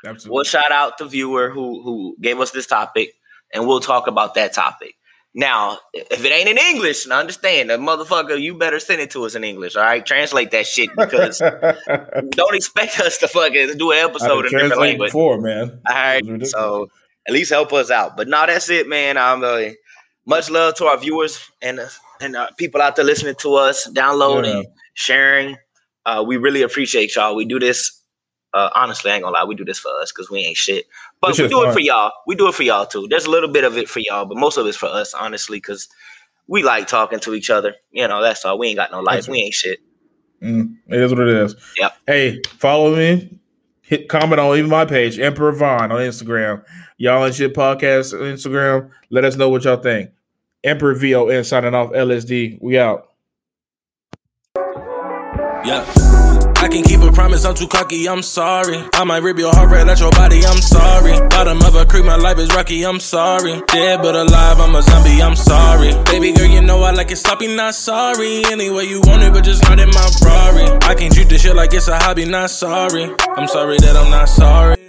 S2: Absolutely.
S3: We'll shout out the viewer who who gave us this topic, and we'll talk about that topic. Now, if it ain't in English, now understand that motherfucker, you better send it to us in English. All right, translate that shit because don't expect us to fucking do an episode in a different language.
S2: before, man.
S3: All right,
S2: It was ridiculous.
S3: so at least help us out. But now that's it, man. I'm uh, much love to our viewers and uh, and uh, people out there listening to us, downloading,
S2: Yeah.
S3: sharing. Uh, we really appreciate y'all. We do this. Uh, honestly, I ain't gonna lie, we do this for us because we ain't shit. But we
S2: shit
S3: do it for y'all. We do it for y'all too. There's a little bit of it for y'all, but most of it's for us, honestly, because we like talking to each other. You know, that's all. We ain't got no life.
S2: That's
S3: We ain't shit.
S2: Mm, it is what it is.
S3: Yep.
S2: Hey, follow me. Hit comment on even my page, Emperor Von on Instagram. Y'all and shit podcast on Instagram. Let us know what y'all think. Emperor VON signing off. LSD. We out.
S1: Yeah. I can keep a promise, I'm too cocky, I'm sorry. I might rip your heart right out your body, I'm sorry. Bottom of a creek, my life is rocky, I'm sorry. Dead but alive, I'm a zombie, I'm sorry. Baby girl, you know I like it sloppy, not sorry. Anyway, you want it, but just not in my Ferrari. I can treat this shit like it's a hobby, not sorry. I'm sorry that I'm not sorry.